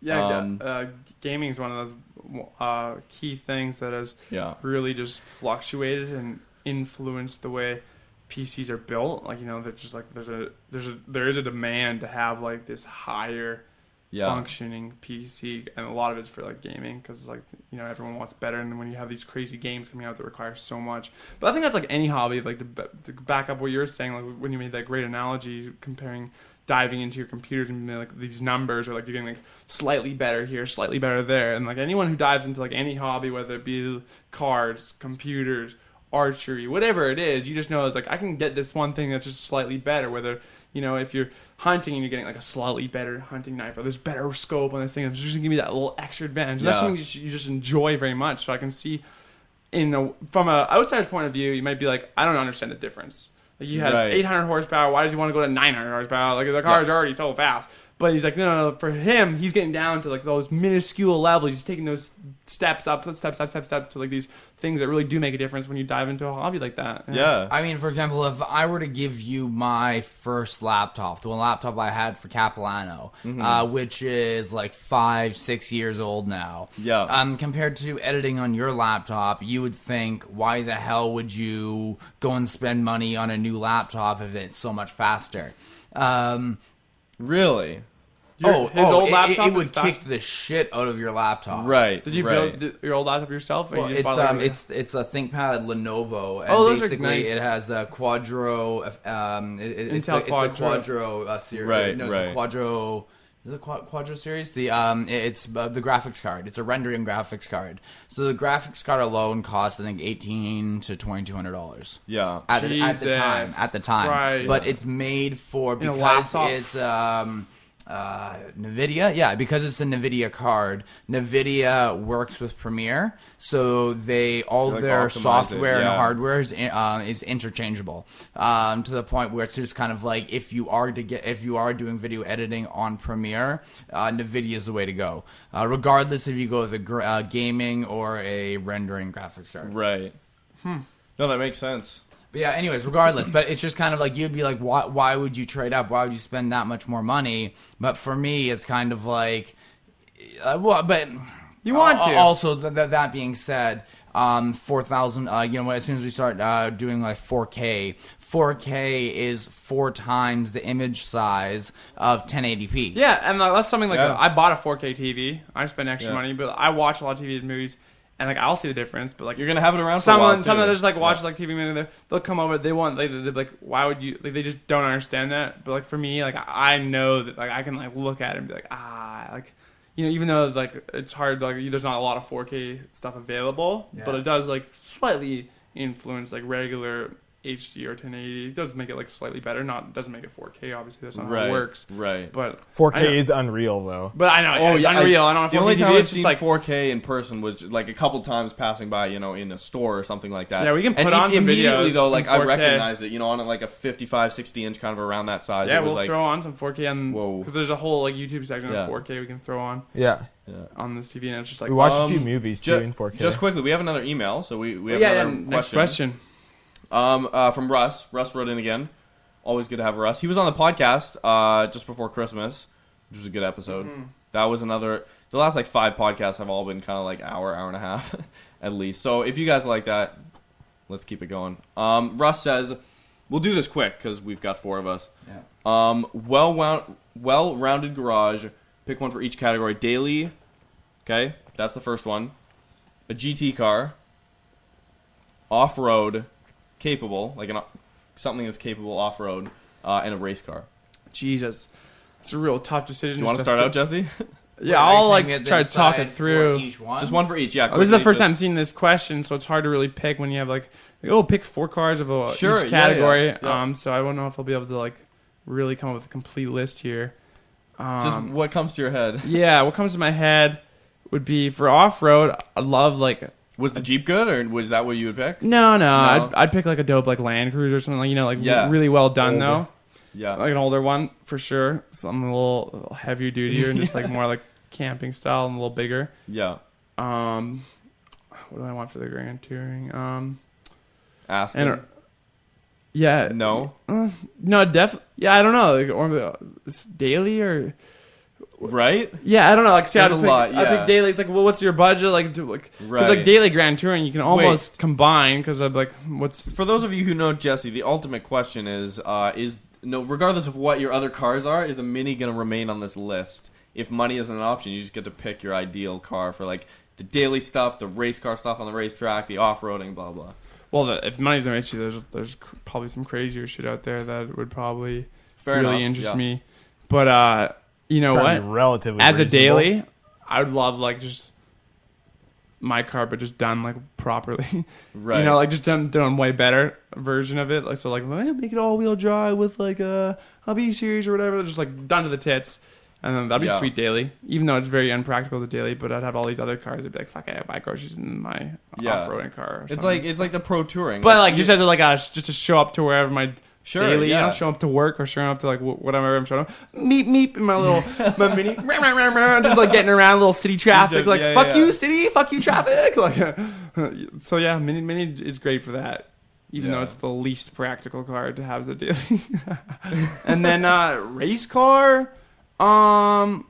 Yeah, Um, uh, gaming is one of those uh, key things that has Yeah, really just fluctuated and influenced the way PCs are built. Like you know, they're just like there's a there's a there is a demand to have like this higher yeah, functioning PC, and a lot of it's for like gaming because like you know everyone wants better, and when you have these crazy games coming out that require so much, but I think that's like any hobby. Like to, to back up what you were saying, like when you made that great analogy comparing diving into your computers and being like these numbers or like you're getting like slightly better here, slightly better there, and like anyone who dives into like any hobby, whether it be cars, computers, archery, whatever it is, you just know it's like I can get this one thing that's just slightly better. Whether you know if you're hunting and you're getting like a slightly better hunting knife or there's better scope on this thing, it's just gonna give me that little extra advantage. And That's something you, just- you just enjoy very much. So I can see in a, from an outsider's point of view, you might be like, I don't understand the difference. Like he has Right. 800 horsepower. Why does he want to go to 900 horsepower? Like the car is already so fast. But he's like, no, no, no. For him, he's getting down to like those minuscule levels. He's taking those steps up, steps step, steps step to like these things that really do make a difference when you dive into a hobby like that. yeah. I mean, for example, if I were to give you my first laptop, the one laptop I had for Capilano, Mm-hmm. uh, which is like five, six years old now. Yeah. Um, compared to editing on your laptop, you would think, why the hell would you go and spend money on a new laptop if it's so much faster? Um, really, Your- oh, his oh, old it- laptop it, is would kick the shit out of your laptop. right? Did you right. build th- your old laptop yourself? Or Well, you just it's um, a- it's it's a ThinkPad Lenovo, and Oh, those are basically nice. it has a Quadro, um, it, it- it's, Intel the, it's the Quadro. Quadro uh, series. Right, no, right. It's a Quadro. Is it a Quadro series? The um, it's uh, the graphics card. It's a rendering graphics card. So the graphics card alone costs I think eighteen to twenty two hundred dollars. Yeah, At the, at the time, at the time, Christ. but it's made for because it's um, uh, Nvidia, yeah, because it's a Nvidia card. Nvidia works with Premiere, so they all Like, their optimize it, software and hardware is uh, is interchangeable um, to the point where it's just kind of like if you are to get if you are doing video editing on Premiere, uh, Nvidia is the way to go, uh, regardless if you go with a gr- uh, gaming or a rendering graphics card. Right. No, that makes sense. But yeah, anyways, regardless, but it's just kind of like you'd be like, why, why would you trade up? Why would you spend that much more money? But for me, it's kind of like, uh, well, but You want uh, to. Also, th- th- that being said, um, four thousand. Uh, you know, as soon as we start uh, doing like four K, four K is four times the image size of 1080p. Yeah, and that's something like Yeah. I bought a 4K TV. I spend extra Yeah. money, but I watch a lot of TV and movies, and like I'll see the difference. But like You're gonna have it around someone, someone that just like watch Yeah. like TV movie, they're- they'll come over. They want like they're like, why would you? Like they just don't understand that. But like for me, like I know that like I can like look at it and be like, ah, like you know, even though like it's hard, like there's not a lot of 4K stuff available, but it does like slightly influence like regular HD or 1080. It does make it like slightly better. Not doesn't make it 4K. Obviously, that's not how right. it works. Right. But 4K is unreal though. but I know, Oh it's yeah, unreal. I, don't The know. only 4K time I've it's just seen like 4K in person was like a couple times passing by, you know, in a store or something like that. Yeah, we can and put on some immediately videos though, in like I 4K. recognized it, you know, on like a 55, 60 inch kind of around that size. yeah, it was we'll like, throw on some 4K and Whoa. because there's a whole like YouTube section Yeah. of 4K we can throw on Yeah, yeah. on this TV, and it's just like we watched um, a few movies ju- in 4K. Just quickly, we have another email, so we, we have yeah, yeah. another Next question. question. Um, uh, from Russ. Russ wrote in again. Always good to have Russ. He was on the podcast uh, just before Christmas, which was a good episode. Mm-hmm. That was another. The last like five podcasts have all been kind of like hour, hour and a half, at least. So if you guys like that, let's keep it going. Um, Russ says, "We'll do this quick because we've got four of us." Yeah. Um, well wound, well rounded garage. Pick one for each category. Daily. Okay, that's the first one. A GT car. Off road, capable, like an something that's capable off road, uh, and a race car. Jesus, it's a real tough decision. Do you want to start fit- out, Jesse? Yeah, Are I'll like saying that they try to talk it through. for each one? Just one for each. Yeah. Oh, this is the quickly, first time just- seeing this question, so it's hard to really pick when you have like, like, oh, pick four cars of a Sure, each category. yeah, yeah. Um, so I don't know if I'll be able to like really come up with a complete list here. Um, Just what comes to your head. yeah, what comes to my head would be for off road. I love like Was the Jeep good, or was that what you would pick? no, no, No? I'd, I'd pick like a dope like Land Cruiser or something like you know like Yeah. really well done Older. though, Yeah. like an older one for sure. Something a little, a little heavier duty and just like more like camping style and a little bigger. yeah. Um, what do I want for the Grand Touring? Um, Aston. and yeah, no. no, def, yeah, I don't know, like or uh, it's daily or Right. yeah, I don't know. Like, see, I pick, lot, I yeah. pick daily. It's like, well, what's your budget? Like, do, like, because Right. like daily Grand Touring, you can almost combine because I'm like, what's For those of you who know Jesse, the ultimate question is: uh, is no, regardless of what your other cars are, is the Mini going to remain on this list? If money isn't an option, you just get to pick your ideal car for like the daily stuff, the race car stuff on the racetrack, the off-roading, blah blah. well, the, if money's an issue, there's there's probably some crazier shit out there that would probably Fair really enough. interest yeah. me. But uh, you know what? to be relatively As a daily, I would love like just my car, but just done like properly. Right. You know, like just done done way better version of it. Like so, like make it all wheel drive with like a a B series or whatever. Just like done to the tits, and then that'd be Yeah. sweet daily. Even though it's very unpractical to daily, but I'd have all these other cars. I'd be like, fuck, I buy groceries in my Yeah. off-roading car. Or it's like it's like the pro touring, but like just as a, like a, just to show up to wherever my Sure, daily, yeah. know, show up to work or showing up to like whatever I'm showing up. Meep meep in my little my mini, rah, rah, rah, just like getting around little city traffic, like yeah, fuck yeah. you city, fuck you traffic, like. so yeah, mini mini is great for that. Even though it's the least practical car to have as a daily, and then uh, race car, um,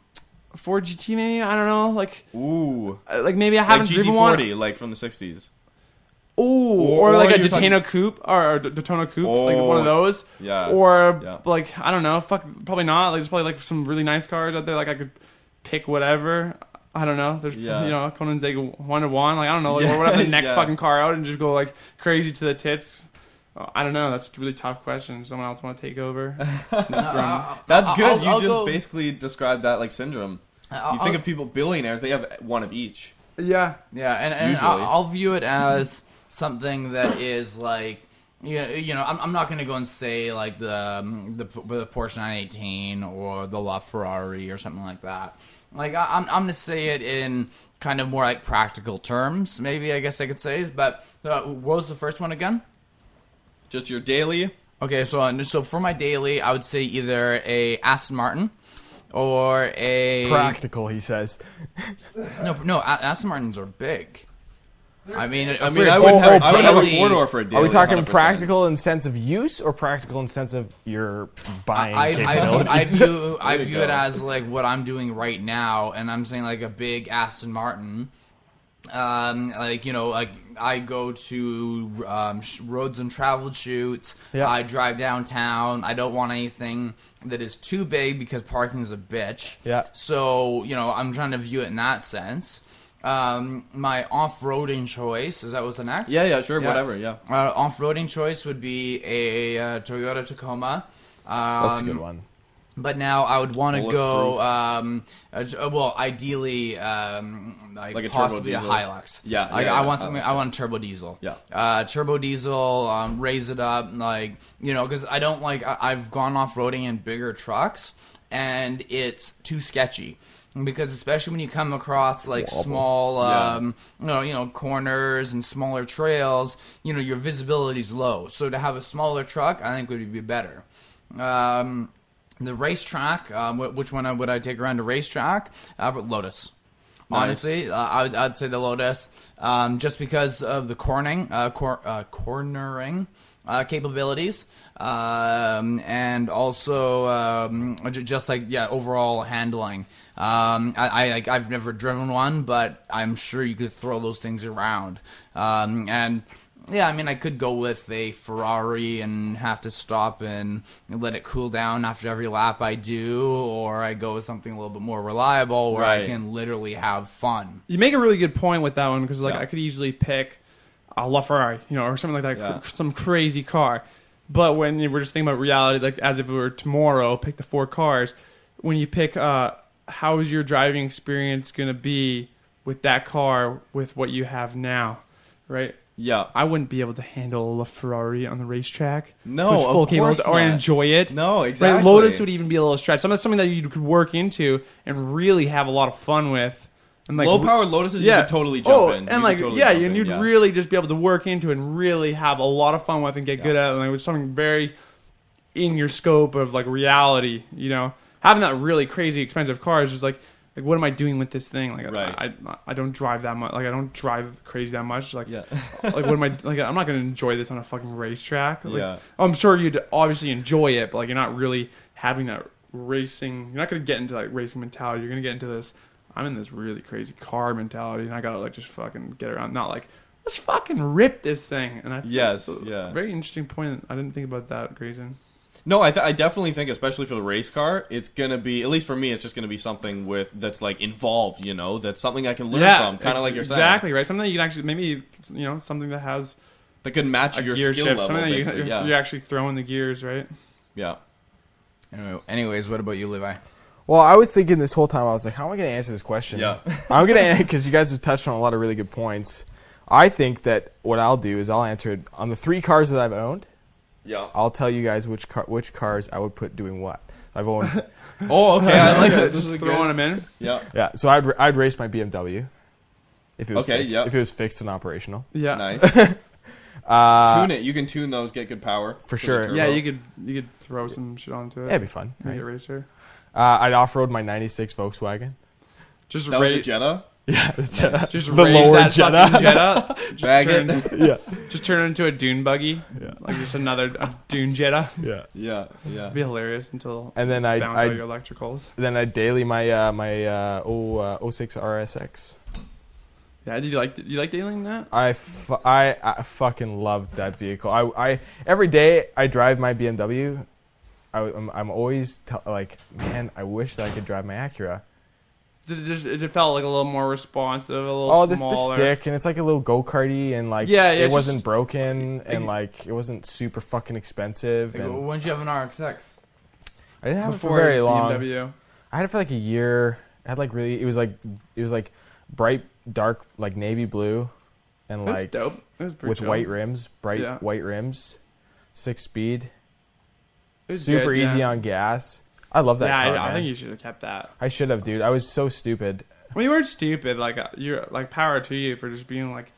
Ford GT maybe I don't know like ooh, uh, like maybe I haven't driven one. GT40, like from the '60s. Ooh, Or- or, like a you're talking- Daytona Coupe or a D- Daytona Coupe, like one of those. Yeah. or yeah. like I don't know, fuck, probably not. Like there's probably like some really nice cars out there. Like I could pick whatever. I don't know. There's Yeah. you know Koenigsegg one to one. Like I don't know, like, Yeah, or whatever the next yeah. fucking car out and just go like crazy to the tits. Uh, I don't know. That's a really tough question. Someone else want to take over? Just Uh, throw 'em- uh, That's good. I'll- you I'll just go- basically described that like syndrome. I'll- You think I'll- of people billionaires; they have one of each. yeah. Yeah, and, and I'll, I'll view it as something that is like Yeah, you know, I'm, I'm not gonna go and say like the um, the, the Porsche 918 or the LaFerrari or something like that. Like I, I'm I'm gonna say it in kind of more like practical terms, maybe I guess I could say. But uh, what was the first one again? Just your daily. Okay, so uh, so for my daily, I would say either a Aston Martin or a Practical, he says. No, no, Aston Martins are big. I mean, I mean, a I would, have, I would have a daily- four door for a daily. Are we talking 100%. practical in sense of use or practical in sense of your buying I, I. I view I view it as like what I'm doing right now, and I'm saying like a big Aston Martin. Um, like you know, like I go to um, sh- roads and travel shoots. Yeah. I drive downtown. I don't want anything that is too big because parking is a bitch. Yeah. So you know, I'm trying to view it in that sense. Um, my off-roading choice is that what's the next? Yeah, yeah, sure, Yeah. whatever, yeah. Uh, off-roading choice would be a, uh Toyota Tacoma. Um, That's a good one. But now I would want to go, um, uh, uh, well, ideally, um, like, Like a turbo possibly a diesel. Hilux. Yeah, like, yeah, I yeah, want something. Hilux, I want a turbo diesel. Yeah. uh, turbo diesel. Um, raise it up, like you know, because I don't like. I, I've gone off roading in bigger trucks, and it's too sketchy. Because especially when you come across like small, Yeah. um, you know, you know, corners and smaller trails, you know, your visibility's low. So to have a smaller truck, I think would be better. Um, the racetrack, um, which one would I take around a racetrack? Uh, Lotus. Nice. Honestly, uh, I would, I'd say the Lotus, um, just because of the corning, uh, cor- uh, cornering uh, capabilities, um, and also um, just like yeah, overall handling. Um, I, I like I've never driven one, but I'm sure you could throw those things around. Um, and yeah, I mean, I could go with a Ferrari and have to stop and let it cool down after every lap I do, or I go with something a little bit more reliable where I Right. can literally have fun. You make a really good point with that one because like Yeah. I could easily pick a LaFerrari, you know, or something like that, Yeah. cr- some crazy car. But when you we're just thinking about reality, like as if it were tomorrow, pick the four cars. When you pick, uh, how is your driving experience going to be with that car with what you have now, right? Yeah. I wouldn't be able to handle a Ferrari on the racetrack. No, full of course or enjoy it. No, Right, exactly. Lotus would even be a little stretch. Some something that you could work into and really have a lot of fun with. And like Low power Lotuses, yeah, you could totally oh, jump oh, in. You and like totally yeah, and you'd yeah. really just be able to work into and really have a lot of fun with and get good at it. And like, it was something very in your scope of like reality. You know, having that really crazy expensive car is just like. Like what am I doing with this thing? Like Right. I, I I don't drive that much. Like I don't drive crazy that much. Like Yeah. like what am I like? I'm not gonna enjoy this on a fucking racetrack. Like, Yeah. I'm sure you'd obviously enjoy it, but like you're not really having that racing. You're not gonna get into like racing mentality. You're gonna get into this. I'm in this really crazy car mentality, and I gotta like just fucking get around. Not like let's fucking rip this thing. And I think Yes, yeah. very interesting point. I didn't think about that, Grayson. No, I, th- I definitely think, especially for the race car, it's gonna be at least for me. It's just gonna be something with that's like involved. You know, that's something I can learn from. Kind of like you're saying. exactly right. Something that you can actually maybe you know something that has That could match a your gear skill shift. level. Something that you, basically, you're, yeah. you're actually throwing the gears right. yeah. Anyway, anyways, what about you, Levi? Well, I was thinking this whole time. I was like, how am I going to answer this question? Yeah. I'm going to because you guys have touched on a lot of really good points. I think that what I'll do is I'll answer it on the three cars that I've owned. Yeah. I'll tell you guys which car, which cars I would put doing what. I've owned Oh, okay. I like this. This Just is throwing good. them in. Yeah. yeah. So I'd I'd race my BMW if it was Okay, fixed, yeah. if it was fixed and operational. Yeah. Nice. Uh, tune it. You can tune those. Get good power For sure. Yeah, you could you could throw some shit onto it. Yeah, it'd be fun. Make right? it racer. Uh, I'd off road my '96 Volkswagen. Just That was the Jetta. Yeah, the Jetta. just the raise lower that fucking Jetta. Just Bag turn, it. yeah, just turn it into a dune buggy. Yeah. Like just another dune Jetta. yeah. Yeah. Yeah. It'd be hilarious until And then I bounce I out your electricals. then I daily my uh, my uh, o, uh, 06 RSX. Yeah, did you like did you like dealing that? I, fu- I, I fucking loved that vehicle. I, I every day I drive my BMW. I, am I'm always t- like, man, I wish that I could drive my Acura. Did it just it felt like a little more responsive, a little Oh, this the stick, and it's like a little go karty, and like, Yeah, yeah, it it's wasn't just- broken, Ex- and like, it wasn't super fucking expensive. Like, and when did you have an RSX? I didn't have it Before for very long. BMW. I had it for like a year. I had like really, it was like, it was like bright, dark, like navy blue, and It was like dope. It was pretty with chill. white rims, bright Yeah. white rims. six speed, It was super good, easy yeah. on gas. I love that yeah, car. I, I think you should have kept that. I should have, dude. I was so stupid. Well, you weren't stupid. Like uh, you're like power to you for just being like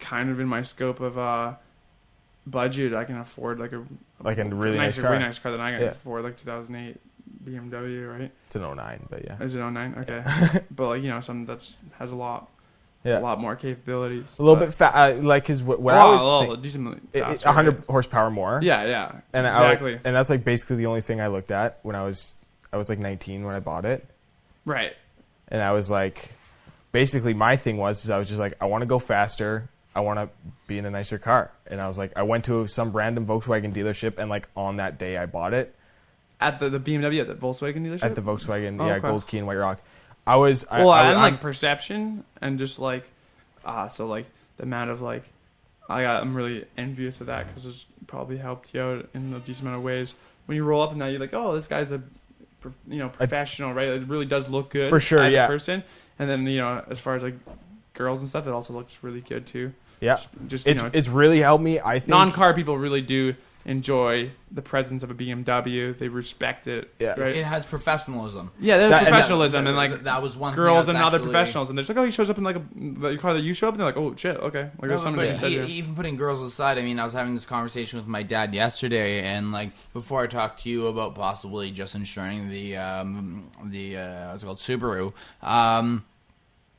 kind of in my scope of uh budget. I can afford like a Like a really nice nicer, car. really nice car than I can Yeah. afford. Like 2008 BMW, right? It's an 09, but yeah. Is it 09? Okay, but like you know, something that's has a lot, Yeah. a lot more capabilities. A little but- bit fa- uh, like his what, what Well, I was decently faster, 100 right? horsepower more. Yeah, yeah, and exactly. I, and that's like basically the only thing I looked at when I was I was like 19 when I bought it, right. and I was like, basically my thing was is I was just like I want to go faster, I want to be in a nicer car, and I was like I went to some random Volkswagen dealership, and like on that day I bought it At the, the BMW at the Volkswagen dealership. at the Volkswagen, Oh, yeah, okay. Gold Key and White Rock. I was I, well, I, I'm- like perception and just like, uh, so like the amount of like, I got, I'm really envious of that because it's probably helped you out in a decent amount of ways. When you roll up and now you're like, oh, this guy's a, you know, professional, right? It really does look good For sure, as yeah. a person. And then you know, as far as like girls and stuff, it also looks really good too. yeah, Just, just you it's know, it's really helped me. I think non-car people really do enjoy the presence of a BMW. They respect it. Yeah. Right. It has professionalism. yeah, they have That- and that- professionalism and, like that was one girls and I was other professionals, and they're just like, oh, he shows up in like a the car that you show up, and they're like, oh shit, okay, like No, somebody but that said e- you. even putting girls aside, I mean, I was having this conversation with my dad yesterday, and like before I talked to you about possibly just insuring the um, the uh, what's it called Subaru. Um,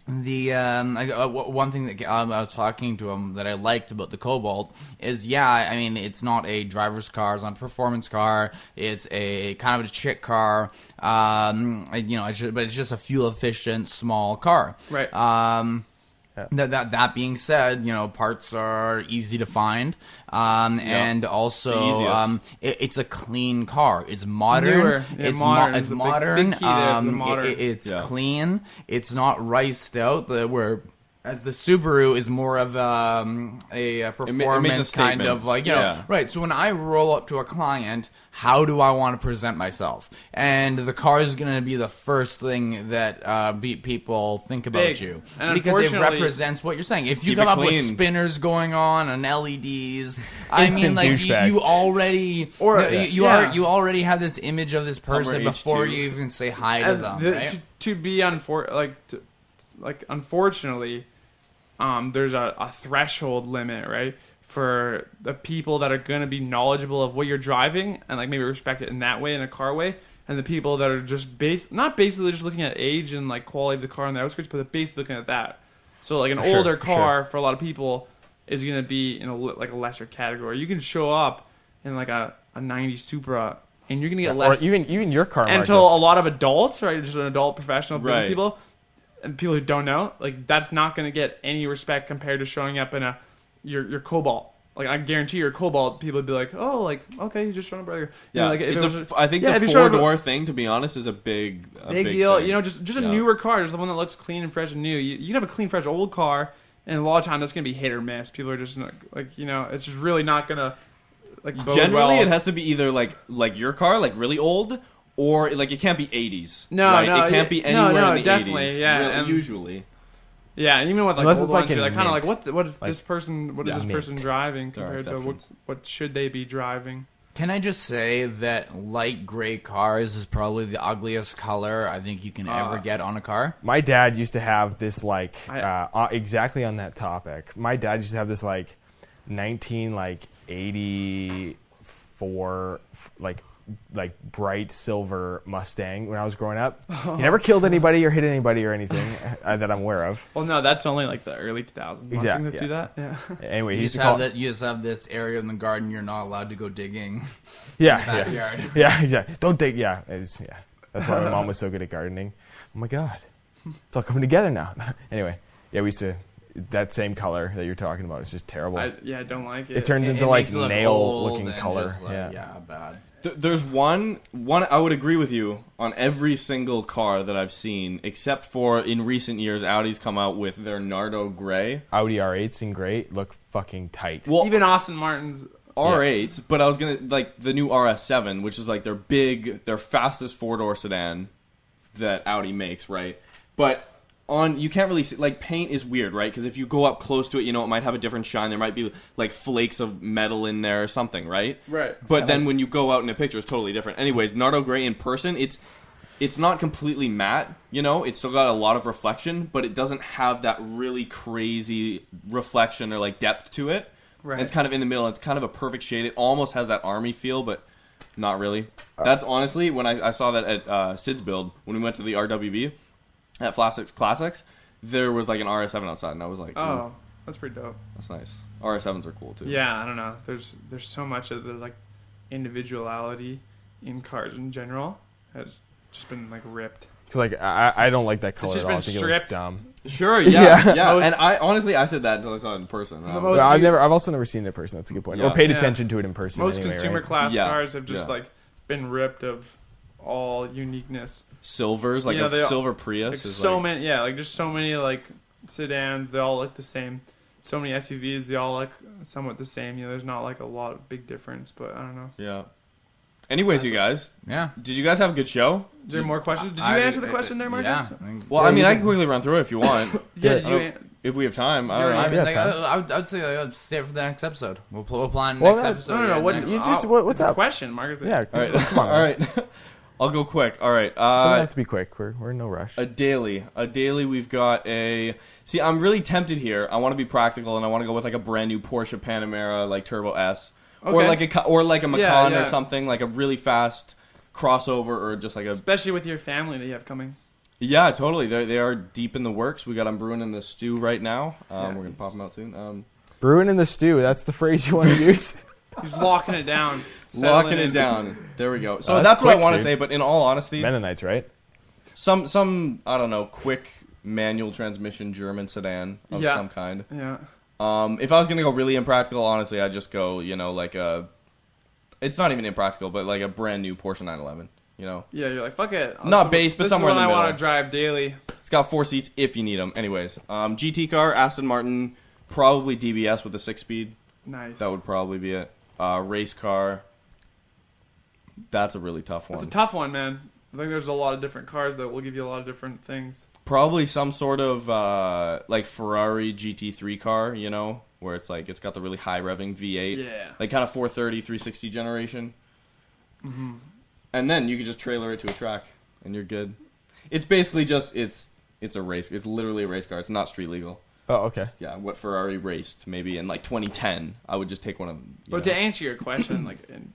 the um, I, uh, w- one thing that um, I was talking to him that I liked about the Cobalt is yeah, I mean it's not a driver's car, it's not a performance car, it's a kind of a chick car, um, you know, it's just, but it's just a fuel efficient small car, Right. Um, Yeah. that, that that being said, you know parts are easy to find, um, and also um, it, it's a clean car. It's modern. Newer. Yeah, it's modern mo- it's the big- big key there, the um, it- it- it's clean. It's not riced out. The where as the Subaru is more of um, a, a ma- it a performance kind of like you know Yeah. right. So when I roll up to a client, how do I want to present myself? And the car is going to be the first thing that uh, people think about big. you And because it represents what you're saying. If you come up with spinners going on and LEDs, I mean, like you, you already Or- you, you yeah. are you already have this image of this person before H2. you even say hi to And them, the- right? to, to be unfor- like to, like unfortunately um, there's a, a threshold limit right for the people that are going to be knowledgeable of what you're driving and like maybe respect it in that way in a car way and the people that are just base not basically just looking at age and like quality of the car on the outskirts but they're basically looking at that so like an For sure, older for car for a lot of people is going to be in a like a lesser category you can show up in like a, a 90 Supra and you're going to get or less even even your car until Marcus. a lot of adults, right, just an adult professional Right. people, and people who don't know, like that's not going to get any respect compared to showing up in a your your Cobalt. Like I guarantee your Cobalt, people would be like, oh, like okay, you just showing up right here. You know, Yeah, like it's it was I think yeah, the four door thing, to be honest, is a big, a big, big deal. thing. You know, just just a Yeah. newer car, just the one that looks clean and fresh and new. You, you can have a clean, fresh old car, and a lot of time that's gonna be hit or miss. People are just not, like, you know, it's just really not gonna like Generally, well. it has to be either like like your car, like really old, or like it can't be 80s. No, right? no, it can't be anywhere no, in the definitely, 80s. yeah, really, and- usually. Yeah, and even with like Unless old it's like ones, you're like kind of like what the, what is Like- this person what is Yeah. this person driving compared to what what should they be driving? Can I just say that light gray cars is probably the ugliest color I think you can ever Ah. get on a car? My dad used to have this like I- uh, uh, exactly on that topic. My dad used to have this like nineteen like eighty four like like bright silver Mustang when I was growing up. He never killed anybody or hit anybody or anything uh, that I'm aware of. Well, no, that's only like the early 2000s Exactly, that do that. Yeah. Anyway, You he just to have call that. You just have this area in the garden you're not allowed to go digging. yeah, yeah, backyard. yeah, exactly. Don't dig. Yeah, it was, yeah. That's why my mom was so good at gardening. Oh my god, it's all coming together now. anyway, yeah, we used to that same color that you're talking about. It's just terrible. I, yeah, I don't like it. it turns It- into it like makes it look nail old looking color. like, yeah. yeah, bad. Th- There's one one I would agree with you on every single car that I've seen, except for in recent years, Audi's come out with their Nardo Gray. Audi R8s in gray look fucking tight. Well, Even Aston Martin's R8, but I was gonna like the new RS7, which is like their big, their fastest four door sedan that Audi makes, right? But on you can't really see like paint is weird, right? Because if you go up close to it, you know it might have a different shine. There might be like flakes of metal in there or something, right? Right. But then when you go out in a picture, it's totally different. Anyways, Nardo Gray in person, it's it's not completely matte, you know. It's still got a lot of reflection, but it doesn't have that really crazy reflection or like depth to it. Right. And it's kind of in the middle. It's kind of a perfect shade. It almost has that army feel, but not really. That's honestly when I, I saw that at uh, Sid's build when we went to the RWB at Classics Classics. There was like an RS7 outside, and I was like, oh, "Ooh, Oh, that's pretty dope. that's nice." RS7s are cool too. Yeah, I don't know. There's there's so much of the like individuality in cars in general has just been like ripped. 'Cause, like I, I don't like that color just at all. I been think it stripped. looks dumb. Sure, yeah, yeah. Yeah. Most- and I honestly, I said that until I saw it in person. I The was most- Well, I've never. I've also never seen it in person. That's a good point. Yeah. Or paid Yeah. attention to it in person. Most anyway, consumer right? class Yeah, cars have just yeah. like been ripped of all uniqueness. silvers, like You know, a they all- silver Prius. Like is so like, many, yeah, like just so many like sedans. They all look the same. So many SUVs, they all look somewhat the same. You know, there's not like a lot of big difference, but I don't know. Yeah. Anyways, you guys, Yeah. did you guys have a good show? Is there more questions? Did you I- answer the question there, Marcus? Yeah. Well, Yeah, I mean, I can- can quickly run through it if you want, Yeah, Yeah, did you? An- if we have time. I don't You're know. I mean, Yeah, like, time. I, I would, I would say like, I'd save for the next episode. We'll, pl- we'll plan Well, next that- episode. No, no, no. yeah, What, next- you just- what- what's it's a up? question, Marcus? Yeah. All right, Come on. all right. I'll go quick. All right. Doesn't Uh, have to be quick. We're, we're in no rush. a daily, a daily. We've got a. See, I'm really tempted here. I want to be practical, and I want to go with like a brand new Porsche Panamera, like Turbo S, or like a or like a Yeah, Macan or something, like a really fast crossover, or just like a Especially with your family that you have coming. Yeah, totally. They they are deep in the works. We got them brewing in the stew right now. Um, Yeah. We're gonna pop them out soon. Um, Brewing in the stew. That's the phrase you want to use. He's locking it down. Locking it in. down. There we go. So Uh, that's, that's what I quick, want to dude. say. But in all honesty, Mennonites, right? some some I don't know, quick manual transmission German sedan of Yeah. some kind. Yeah. Um, if I was gonna go really impractical, honestly, I'd just go, you know, like a. It's not even impractical, but like a brand new Porsche 911. You know, Yeah, you're like, fuck it. Not This- base, but this somewhere is in what the I want middle. to drive daily. it's got four seats if you need them. Anyways, um, GT car, Aston Martin, probably DBS with a six speed. Nice. That would probably be it. Uh, race car. That's a really tough one. It's a tough one, man. I think there's a lot of different cars that will give you a lot of different things. probably some sort of uh, like Ferrari GT3 car, you know, where it's like it's got the really high revving V8, Yeah. like kind of 430, 360 generation. Mm-hmm. And then you can just trailer it to a track, and you're good. It's basically just it's it's a race. It's literally a race car. It's not street legal. Oh, okay. Yeah, what Ferrari raced maybe in like 2010. I would just take one of them. But know. to answer your question, like in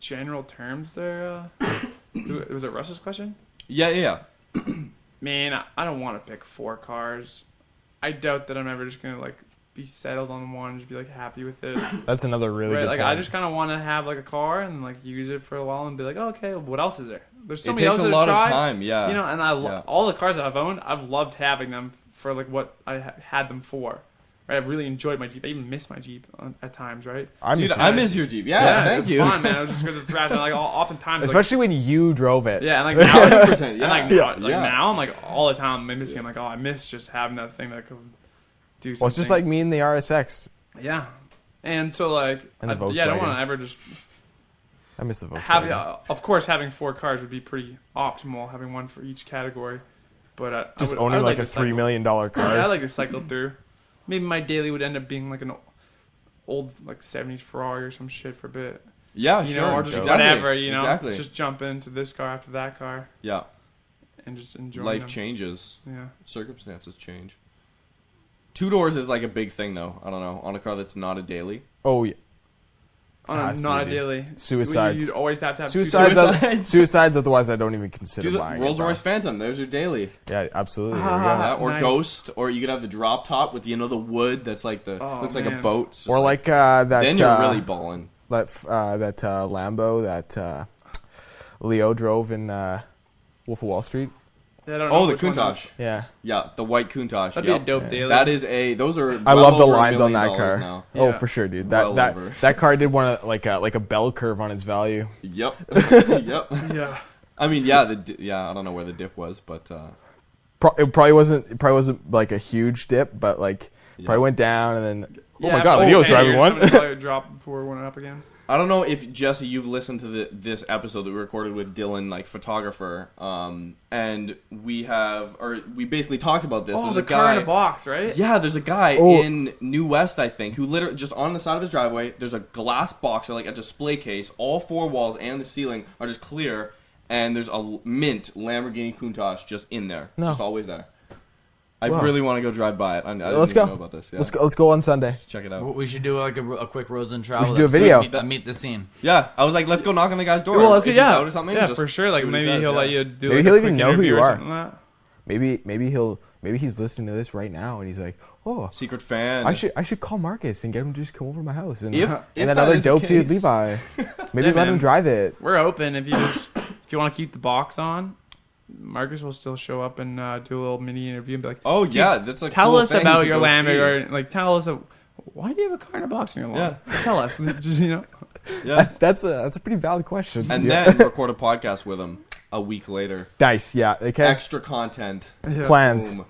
general terms, there uh, was it Russ's question? yeah, yeah, yeah. Man, I- I don't want to pick four cars. I doubt that I'm ever just gonna like be settled on one, and just be like happy with it. That's another really right? good Like point. I just kind of want to have like a car and like use it for a while and be like, oh, okay, what else is there? There's so it many takes else a to lot try. of time. Yeah, You know, and I lo- Yeah. all the cars that I've owned, I've loved having them for like what I ha- had them for. Right? I've really enjoyed my Jeep. I even miss my Jeep on, at times. Right? I Dude, miss I miss your Jeep. Yeah, thank it's you. fun, man. I was just going to thrash. And like all, oftentimes, like, Especially when you drove it. yeah, and like now, 100%, and like, Yeah. like Yeah. now, I'm like all the time I'm missing. I'm like, oh, I miss just having that thing that could do something. Well, it's just like me and the RSX. yeah. And so like, And I, yeah, I don't want to ever just I miss the Volkswagen. have. Uh, of course, having four cars would be pretty optimal. Having one for each category, but I, just I would, owning would like to a three cycle- million dollar car. Yeah, I like to cycle through. Maybe my daily would end up being like an old like '70s Ferrari or some shit for a bit. Yeah, You sure. know, or just exactly. whatever. You know, exactly. just jump into this car after that car yeah, and just enjoy life them. changes, Yeah. circumstances change. Two doors is like a big thing, though. I don't know on a car that's not a daily. oh yeah, On a, not a daily. Suicides. You'd always have to have two suicides. Suicides. suicides. Otherwise, I don't even consider Do the buying Rolls Royce Phantom. There's your daily. Yeah, absolutely. Ah. Yeah, or nice. Ghost, or you could have the drop top with you know the wood that's like the Oh, looks like a boat. It's just Or like uh, that. then you're uh, really balling. that uh, that uh, Lambo that uh, Leo drove in uh, Wolf of Wall Street. I don't know Oh, the which one that- Countach. Yeah. Yeah, the white Countach. That'd yep. be a dope Yeah. daily. That is a. Those are. I well love the over a lines on million that dollars car. Now. Oh, Yeah. for sure, dude. That Well that over. that car did one of- like a like a bell curve on its value. Yep. yep. Yeah. I mean, yeah, the di- yeah. I don't know where the dip was, but uh, Pro- it probably wasn't. It probably wasn't like a huge dip, but like Yeah. probably went down and then. Oh Yeah, my god, oh, Leo's hey, driving you're one. somebody probably drop before it went up again. I don't know if Jesse, you've listened to the, this episode that we recorded with Dylan, like photographer, um, and we have, or we basically talked about this. Oh, There's the a car guy, in a box, right? Yeah, there's a guy Oh. in New West, I think, who literally just on the side of his driveway. There's a glass box or like a display case. All four walls and the ceiling are just clear, and there's a mint Lamborghini Countach just in there, No. just always there. I Wow. really want to go drive by it. I, I didn't Let's even go. know about this. Yeah. Let's go. Let's go on Sunday. Check it out. We should do like a, a quick Roads and Travel. should do a episode. video. Meet, meet the scene. Yeah, I was like, let's go knock on the guy's door. Well, let's If yeah, out or something. yeah, just for sure. Like see what he maybe says, he'll yeah. let you do. Maybe like, he'll a even quick know who interview you or are. something like that. Maybe maybe he'll maybe he's listening to this right now and he's like, oh, Secret fan. I should I should call Marcus and get him to just come over to my house and If- and if that that other is the dope dude case. Levi. Maybe Yeah, let him man. drive it. We're open if you just if you want to keep the box on. Marcus will still show up and uh, do a little mini interview and be like, Oh yeah, that's a "Tell cool us thing about to your Lamborghini. Or like tell us a, why do you have a car in a box in your lawn? Tell us, just you know." Yeah, That's a that's a pretty valid question. and Yeah. then record a podcast with him a week later. nice, yeah. Okay, Extra content. plans. Boom.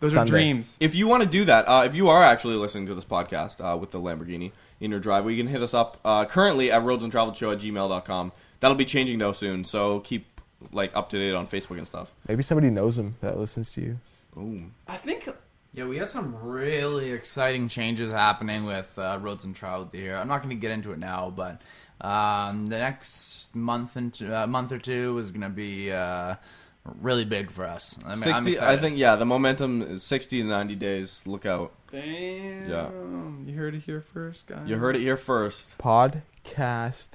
Those Sunday. are dreams. If you want to do that, uh, if you are actually listening to this podcast uh, with the Lamborghini in your driveway, you can hit us up uh, currently at roadsandtravelshow at gmail.com. That'll be changing though soon, so keep like up to date on Facebook and stuff. Maybe somebody knows him that listens to you. Boom. I think Yeah, we have some really exciting changes happening with uh, Roads and Travel here. I'm not going to get into it now, but um, the next month and uh, month or two is going to be uh, really big for us. I mean, I'm 60, excited. I think, yeah, the momentum is 60 to 90 days. Look out. Damn. Yeah. You heard it here first, guys. You heard it here first. Podcast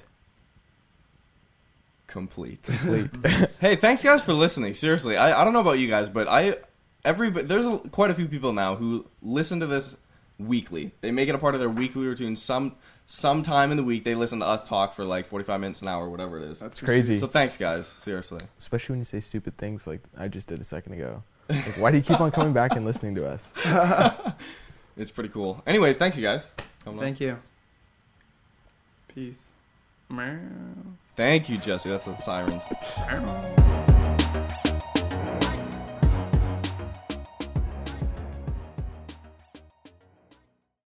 Complete. complete. hey, thanks guys for listening. Seriously, I, I don't know about you guys, but I every there's a, quite a few people now who listen to this weekly. They make it a part of their weekly routine. Some sometime in the week they listen to us talk for like 45 minutes an hour, whatever it is. That's Crazy. So thanks guys. Seriously. Especially when you say stupid things like I just did a second ago. Like, why do you keep on coming back and listening to us? It's pretty cool. Anyways, thanks you guys. Coming on. Thank you. Peace. Thank you, Jesse. That's the sirens.